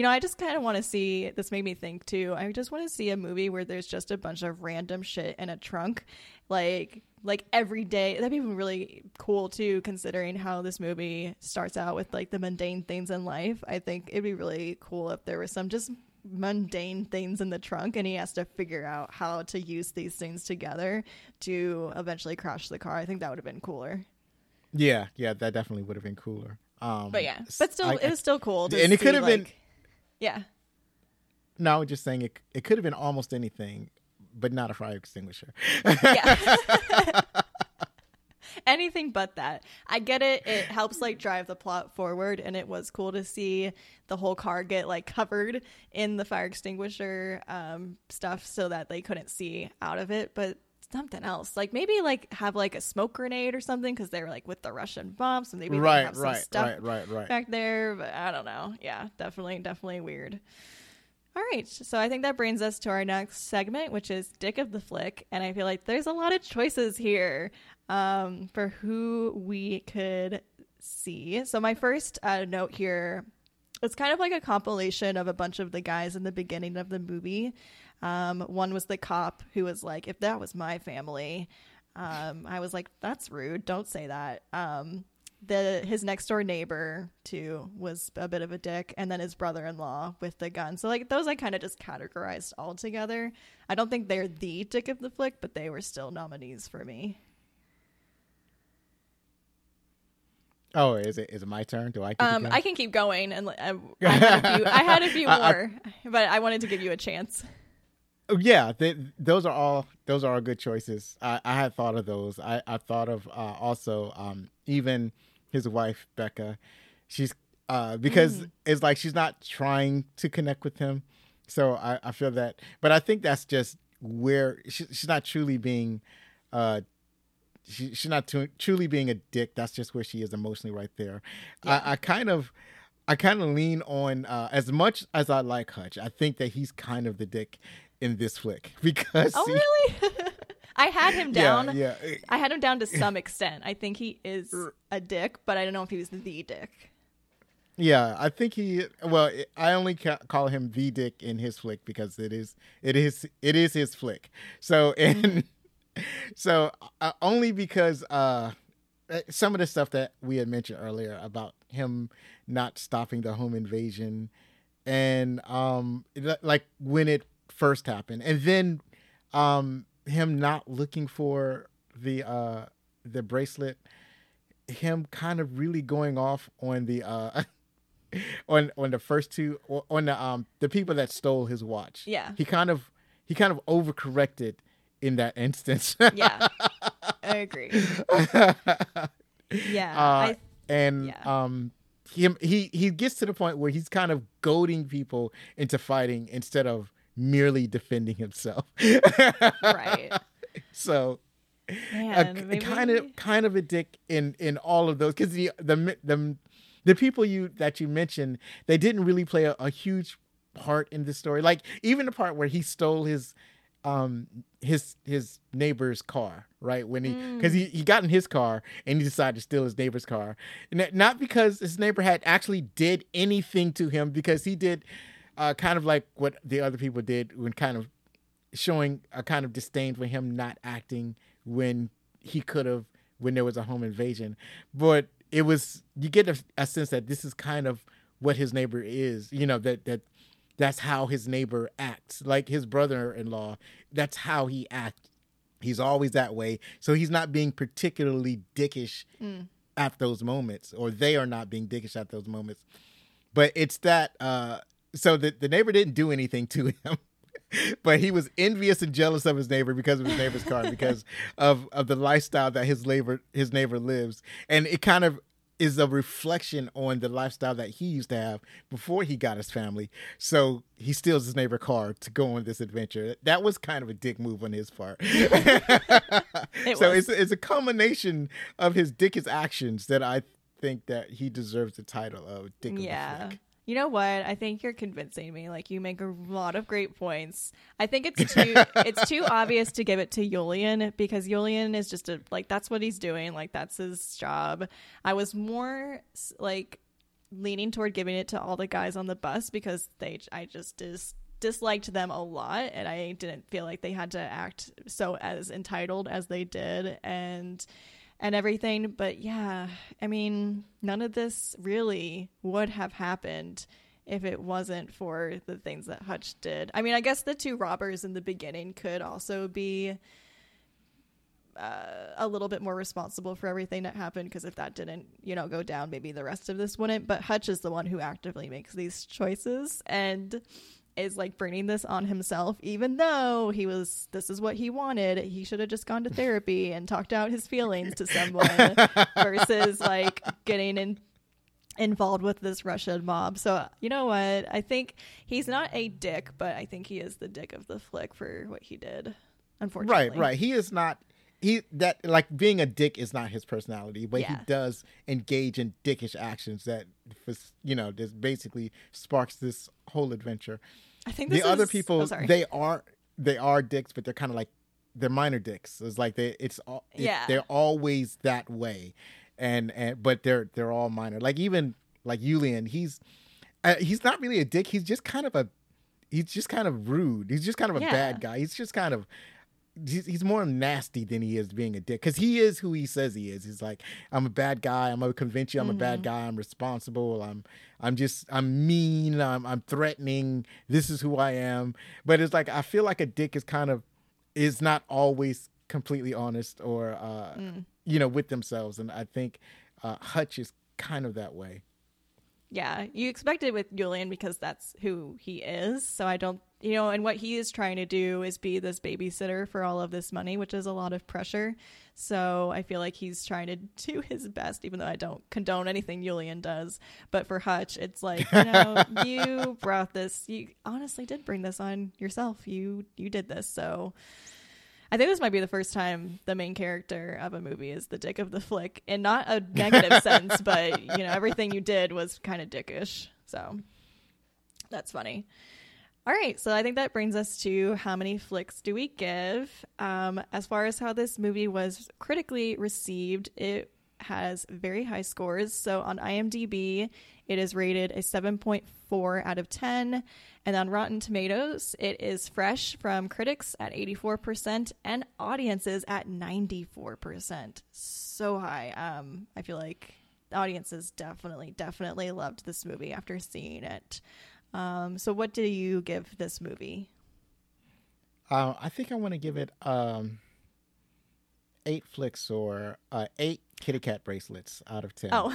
you know, I just kind of want to see. This made me think too. I just want to see a movie where there's just a bunch of random shit in a trunk, like like every day. That'd be really cool too, considering how this movie starts out with like the mundane things in life. I think it'd be really cool if there was some just mundane things in the trunk, and he has to figure out how to use these things together to eventually crash the car. I think that would have been cooler. yeah yeah that definitely would have been cooler um But yeah, but still, I- it was still cool. To and it could see, have been- like- yeah. no i'm just saying it, it could have been almost anything but not a fire extinguisher yeah. anything but that. I get it. It helps like drive the plot forward, and it was cool to see the whole car get like covered in the fire extinguisher um, stuff so that they couldn't see out of it. But something else, like maybe like have like a smoke grenade or something because they were like with the Russian bombs, and maybe they right, have some stuff right, right, right. back there. But I don't know. Yeah, definitely, definitely weird. All right, so I think that brings us to our next segment, which is Dick of the Flick, and I feel like there's a lot of choices here um, for who we could see. So my first uh, note here, it's kind of like a compilation of a bunch of the guys in the beginning of the movie. Um, one was the cop who was like, "If that was my family," um, I was like, "That's rude. Don't say that." Um, the his next door neighbor too was a bit of a dick and then his brother-in-law with the gun so like those i kind of just categorized all together i don't think they're the dick of the flick but they were still nominees for me Oh, is it is it my turn? Do I? Keep um i can keep going and I, I had a few i had a few I- I- more but i wanted to give you a chance yeah, they, those are all those are all good choices. I, I had thought of those. I, I thought of uh, also um, even his wife Becca. She's uh, because it's like she's not trying to connect with him. So I, I feel that, but I think that's just where she, she's not truly being. Uh, she, she's not truly being a dick. That's just where she is emotionally right there. Yeah. I, I kind of, I kind of lean on uh, as much as I like Hutch. I think that he's kind of the dick in this flick because oh he- really i had him down Yeah, yeah. i had him down to some extent i think he is a dick but i don't know if he was the dick Yeah, I think he. Well, I only ca- call him the Dick in his flick because it is it is it is his flick. So and so uh, only because uh, uh, some of the stuff that we had mentioned earlier about him not stopping the home invasion, and um, like when it first happened, and then um, him not looking for the uh the bracelet him kind of really going off on the uh on on the first two on the um the people that stole his watch. Yeah. He kind of he kind of overcorrected in that instance. yeah i agree yeah Uh, I, and yeah. um him he he gets to the point where he's kind of goading people into fighting instead of merely defending himself. right. So Man, maybe- kind of kind of a dick in in all of those because the the the the people you that you mentioned they didn't really play a, a huge part in the story. Like even the part where he stole his um his his neighbor's car right? When he because he, he got in his car and he decided to steal his neighbor's car. And not because his neighbor had actually did anything to him because he did uh kind of like what the other people did when kind of showing a kind of disdain for him not acting when he could have when there was a home invasion. But it was you get a, a sense that this is kind of what his neighbor is you know that that that's how his neighbor acts. Like his brother-in-law that's how he acts he's always that way. So he's not being particularly dickish at those moments or they are not being dickish at those moments. But it's that uh so the, the neighbor didn't do anything to him but he was envious and jealous of his neighbor because of his neighbor's car because of of the lifestyle that his neighbor his neighbor lives. And it kind of is a reflection on the lifestyle that he used to have before he got his family. So he steals his neighbor car to go on this adventure. That was kind of a dick move on his part. It so was. it's it's a combination of his dickish actions that i think that he deserves the title of dick yeah. You know what? I think you're convincing me. Like you make a lot of great points. I think it's too it's too obvious to give it to Julian because Julian is just a like that's what he's doing. Like that's his job. I was more like leaning toward giving it to all the guys on the bus because they i just dis- disliked them a lot and i didn't feel like they had to act so as entitled as they did. And and everything but yeah i mean none of this really would have happened if it wasn't for the things that hutch did. I mean i guess the two robbers in the beginning could also be uh, a little bit more responsible for everything that happened because if that didn't you know go down maybe the rest of this wouldn't. But hutch is the one who actively makes these choices and is like bringing this on himself, even though he was, this is what he wanted. He should have just gone to therapy and talked out his feelings to someone versus like getting in involved with this Russian mob. So, you know what? I think he's not a dick, but I think he is the dick of the flick for what he did. Unfortunately. Right, right. He is not he that like being a dick is not his personality, but Yeah. he does engage in dickish actions that you know, just basically sparks this whole adventure. I think The this other is- people oh, they are they are dicks, but they're kind of like they're minor dicks. It's like they it's all it- Yeah. they're always that way. And and but they're they're all minor. Like even like Julian, he's uh, he's not really a dick. He's just kind of a he's just kind of rude. He's just kind of a Yeah. bad guy. He's just kind of he's, more nasty than he is being a dick because he is who he says he is. He's like, I'm a bad guy. I'm gonna convince you I'm a bad guy. I'm responsible. I'm I'm just I'm mean. I'm I'm threatening. This is who I am. But it's like I feel like a dick is kind of is not always completely honest or uh you know with themselves. And I think uh, Hutch is kind of that way. Yeah, you expect it with Julian because that's who he is. So I don't, you know, and what he is trying to do is be this babysitter for all of this money, which is a lot of pressure. So I feel like he's trying to do his best, even though I don't condone anything Julian does. But for Hutch, it's like, you know, you brought this, you honestly did bring this on yourself. You you did this, so. I think this might be the first time the main character of a movie is the dick of the flick, in not a negative sense, but you know everything you did was kind of dickish. So that's funny. All right, so I think that brings us to how many flicks do we give? Um, as far as how this movie was critically received, it has very high scores. So on IMDb, it is rated a 7.4 out of 10. And on Rotten Tomatoes, it is fresh from critics at 84% and audiences at 94%. So high. Um, I feel like audiences definitely, definitely loved this movie after seeing it. Um, so, what do you give this movie? Uh, I think I want to give it um, eight flicks or uh, eight kitty cat bracelets out of ten. Oh,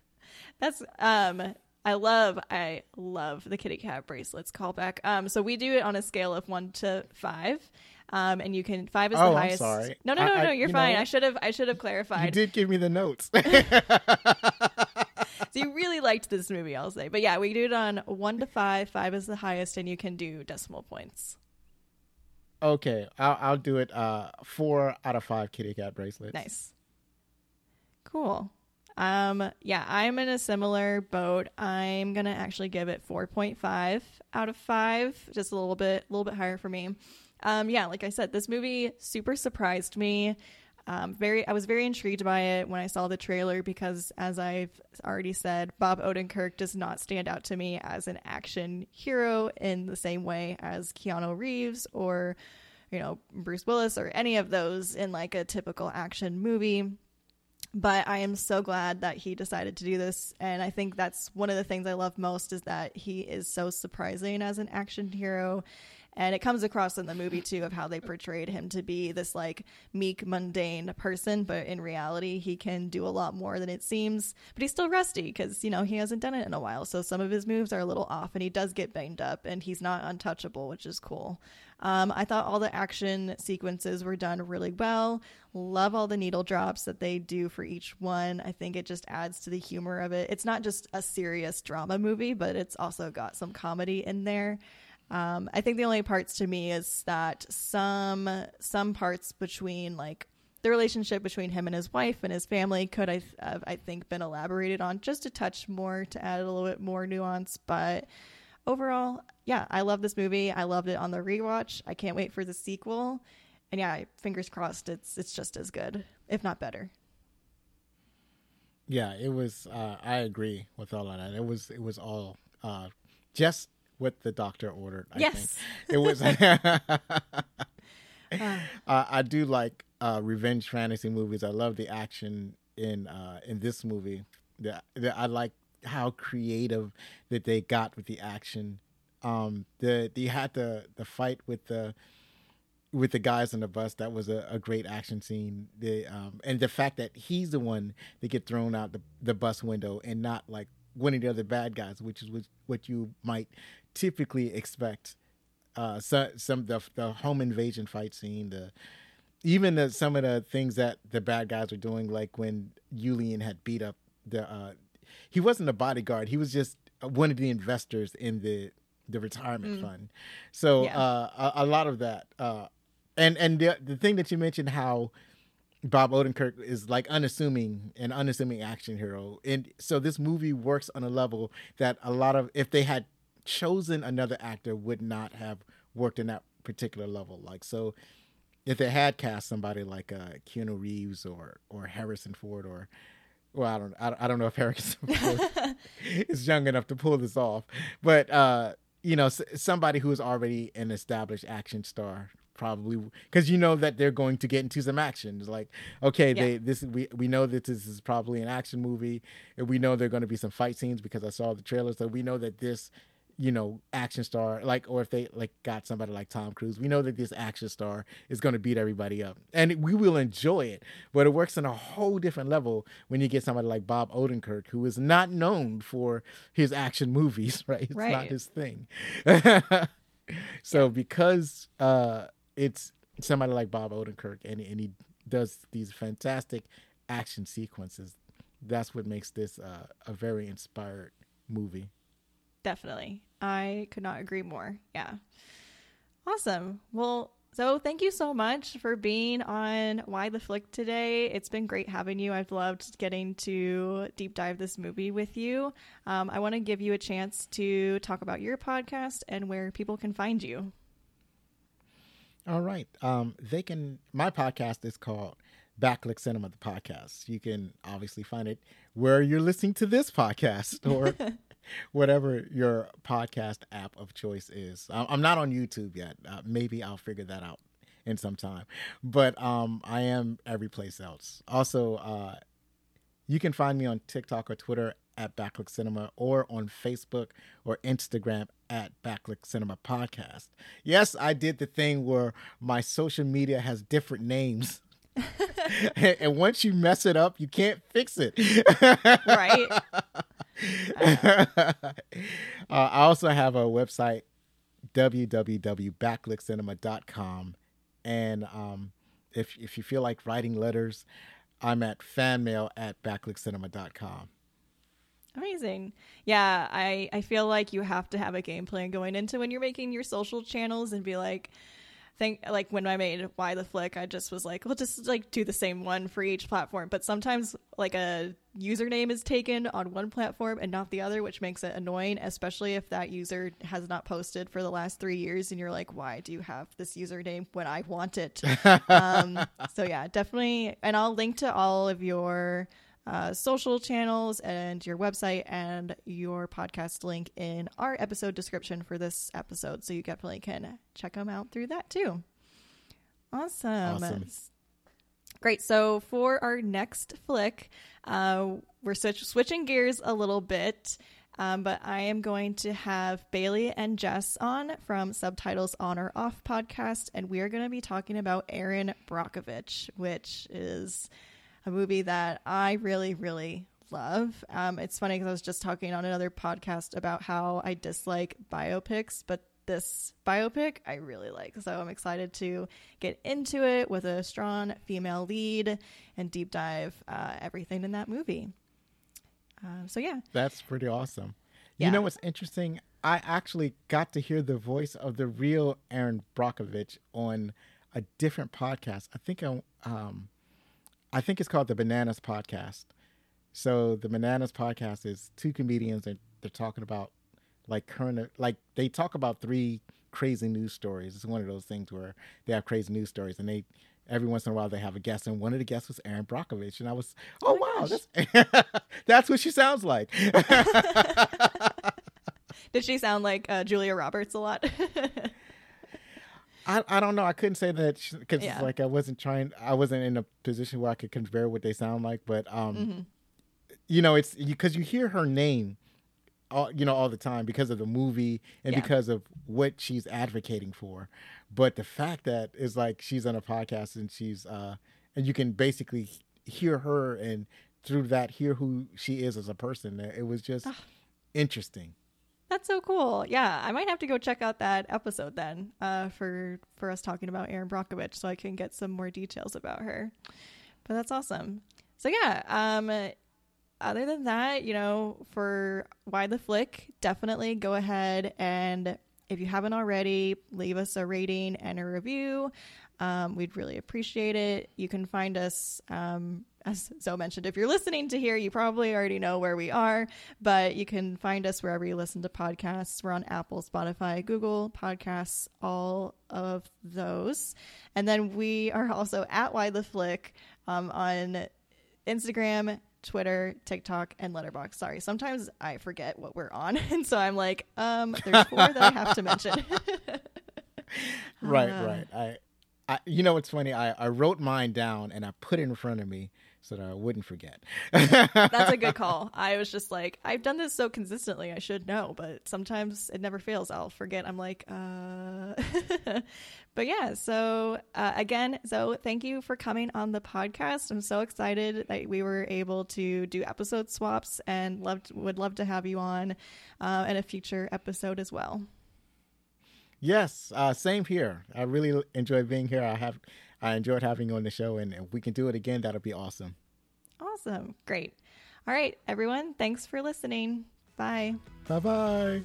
that's um. I love, I love the kitty cat bracelets callback. Um, so we do it on a scale of one to five, um, and you can five is Oh, the I'm highest. sorry. No, no, no, I- no. You're you fine. know- I should have, I should have clarified. you did give me the notes. So you really liked this movie, I'll say. But yeah, we do it on one to five. Five is the highest, and you can do decimal points. Okay, I'll, I'll do it. Uh, four out of five kitty cat bracelets. Nice. Cool. Um, yeah, I'm in a similar boat. I'm gonna actually give it 4.5 out of five, just a little bit, a little bit higher for me. Um, yeah, like I said, this movie super surprised me. Um, very, I was very intrigued by it when I saw the trailer because, as I've already said, Bob Odenkirk does not stand out to me as an action hero in the same way as Keanu Reeves or, you know, Bruce Willis or any of those in like a typical action movie but I am so glad that he decided to do this. And I think that's one of the things I love most is that he is so surprising as an action hero. And it comes across in the movie too of how they portrayed him to be this like meek, mundane person, but in reality, he can do a lot more than it seems. But he's still rusty because, you know, he hasn't done it in a while. So some of his moves are a little off and he does get banged up and he's not untouchable, which is cool. Um, I thought all the action sequences were done really well. Love all the needle drops that they do for each one. I think it just adds to the humor of it. It's not just a serious drama movie, but it's also got some comedy in there. Um, I think the only parts to me is that some some parts between like the relationship between him and his wife and his family could I have I think been elaborated on just a touch more to add a little bit more nuance, but overall, yeah, I love this movie. I loved it on the rewatch. I can't wait for the sequel. And yeah, fingers crossed it's it's just as good, if not better. Yeah, it was. Uh, I agree with all of that. It was. It was all uh, just what the doctor ordered. I Yes. think. it was. uh, I do like uh, revenge fantasy movies. I love the action in uh, in this movie. The, the, I like how creative that they got with the action. Um, the they had the the fight with the with the guys on the bus. That was a, a great action scene. The um, and the fact that he's the one that get thrown out the, the bus window and not like one of the other bad guys, which is what, what you might typically expect. Uh, so, some the the home invasion fight scene, the even the, some of the things that the bad guys were doing, like when Yulian had beat up the. Uh, he wasn't a bodyguard. He was just one of the investors in the the retirement mm. fund. So yeah. uh, a, a, lot of that, uh, and and the the thing that you mentioned how Bob Odenkirk is like unassuming an unassuming action hero, and so this movie works on a level that a lot of if they had chosen another actor would not have worked in that particular level. Like so, if they had cast somebody like uh, Keanu Reeves or or Harrison Ford or well, I don't I, don't know if Harrison Ford is young enough to pull this off, but uh, you know, somebody who is already an established action star probably because you know that they're going to get into some action. It's like, okay, yeah. they this we we know that this is probably an action movie, and we know there are going to be some fight scenes because I saw the trailer. So we know that this you know, action star, like, or if they like got somebody like Tom Cruise, we know that this action star is going to beat everybody up, and we will enjoy it. But it works on a whole different level when you get somebody like Bob Odenkirk, who is not known for his action movies, right? It's right. not his thing. so because uh, it's somebody like Bob Odenkirk, and and he does these fantastic action sequences, that's what makes this uh, a very inspired movie. Definitely. I could not agree more. Yeah. Awesome. Well, so thank you so much for being on Why the Flick today. It's been great having you. I've loved getting to deep dive this movie with you. Um, I want to give you a chance to talk about your podcast and where people can find you. All right. Um, they can. My podcast is called Back Look Cinema, the podcast. You can obviously find it where you're listening to this podcast or whatever your podcast app of choice is. I'm not on YouTube yet. Uh, maybe I'll figure that out in some time. But um, I am every place else. Also, uh, you can find me on TikTok or Twitter at Back Look Cinema or on Facebook or Instagram at Back Look Cinema Podcast. Yes, I did the thing where my social media has different names. and once you mess it up, you can't fix it. right. uh, I also have a website, www.backlookcinema.com. And um, if, if you feel like writing letters, I'm at fanmail at backlookcinema.com. Amazing. Yeah, I, I feel like you have to have a game plan going into when you're making your social channels and be like, think like when I made Why the Flick, I just was like, we'll just like do the same one for each platform. But sometimes like a username is taken on one platform and not the other, which makes it annoying, especially if that user has not posted for the last three years and you're like, why do you have this username when I want it? um, so yeah, definitely. And I'll link to all of your uh, social channels and your website and your podcast link in our episode description for this episode. So you definitely can check them out through that too. Awesome. awesome. Great. So for our next flick, uh, we're switch- switching gears a little bit. Um, but I am going to have Bailey and Jess on from Subtitles On or Off podcast, and we are going to be talking about Erin Brockovich, which is a movie that I really, really love. Um, it's funny because I was just talking on another podcast about how I dislike biopics, but this biopic I really like. So I'm excited to get into it with a strong female lead and deep dive uh, everything in that movie. Uh, so yeah, that's pretty awesome. Yeah. You know what's interesting? I actually got to hear the voice of the real Erin Brockovich on a different podcast. I think I, um, I think it's called the Bananas Podcast. So the Bananas Podcast is two comedians and they're talking about like current like they talk about three crazy news stories. It's one of those things where they have crazy news stories and they every once in a while they have a guest and one of the guests was Erin Brockovich and I was oh, oh wow that's that's what she sounds like. Did she sound like uh, Julia Roberts a lot? I, I don't know. I couldn't say that because yeah. like I wasn't trying. I wasn't in a position where I could compare what they sound like. But um, mm-hmm. you know, it's because you, you, hear her name, all you know, all the time because of the movie and yeah. because of what she's advocating for. But the fact that is like she's on a podcast and she's uh, and you can basically hear her and through that hear who she is as a person. It was just interesting. That's so cool. Yeah, I might have to go check out that episode then uh, for for us talking about Erin Brockovich, so I can get some more details about her. But that's awesome. So yeah, um, other than that, you know, for why the flick, definitely go ahead and if you haven't already, leave us a rating and a review. Um, we'd really appreciate it. You can find us, um, as Zoe mentioned, if you're listening to here, you probably already know where we are, but you can find us wherever you listen to podcasts. We're on Apple, Spotify, Google Podcasts, all of those. And then we are also at Why the Flick um, on Instagram, Twitter, TikTok, and Letterboxd. Sorry, sometimes I forget what we're on, and so I'm like, um, there's four that I have to mention. right, uh, right. I, I, you know, what's funny. I, I wrote mine down and I put it in front of me so that I wouldn't forget. That's a good call. I was just like, I've done this so consistently, I should know, but sometimes it never fails. I'll forget. I'm like, uh. but yeah, so uh, again, so thank you for coming on the podcast. I'm so excited that we were able to do episode swaps and loved would love to have you on uh, in a future episode as well. Yes, uh, same here. I really enjoy being here. I have I enjoyed having you on the show, and if we can do it again, that'll be awesome. Awesome. Great. All right, everyone. Thanks for listening. Bye. Bye bye.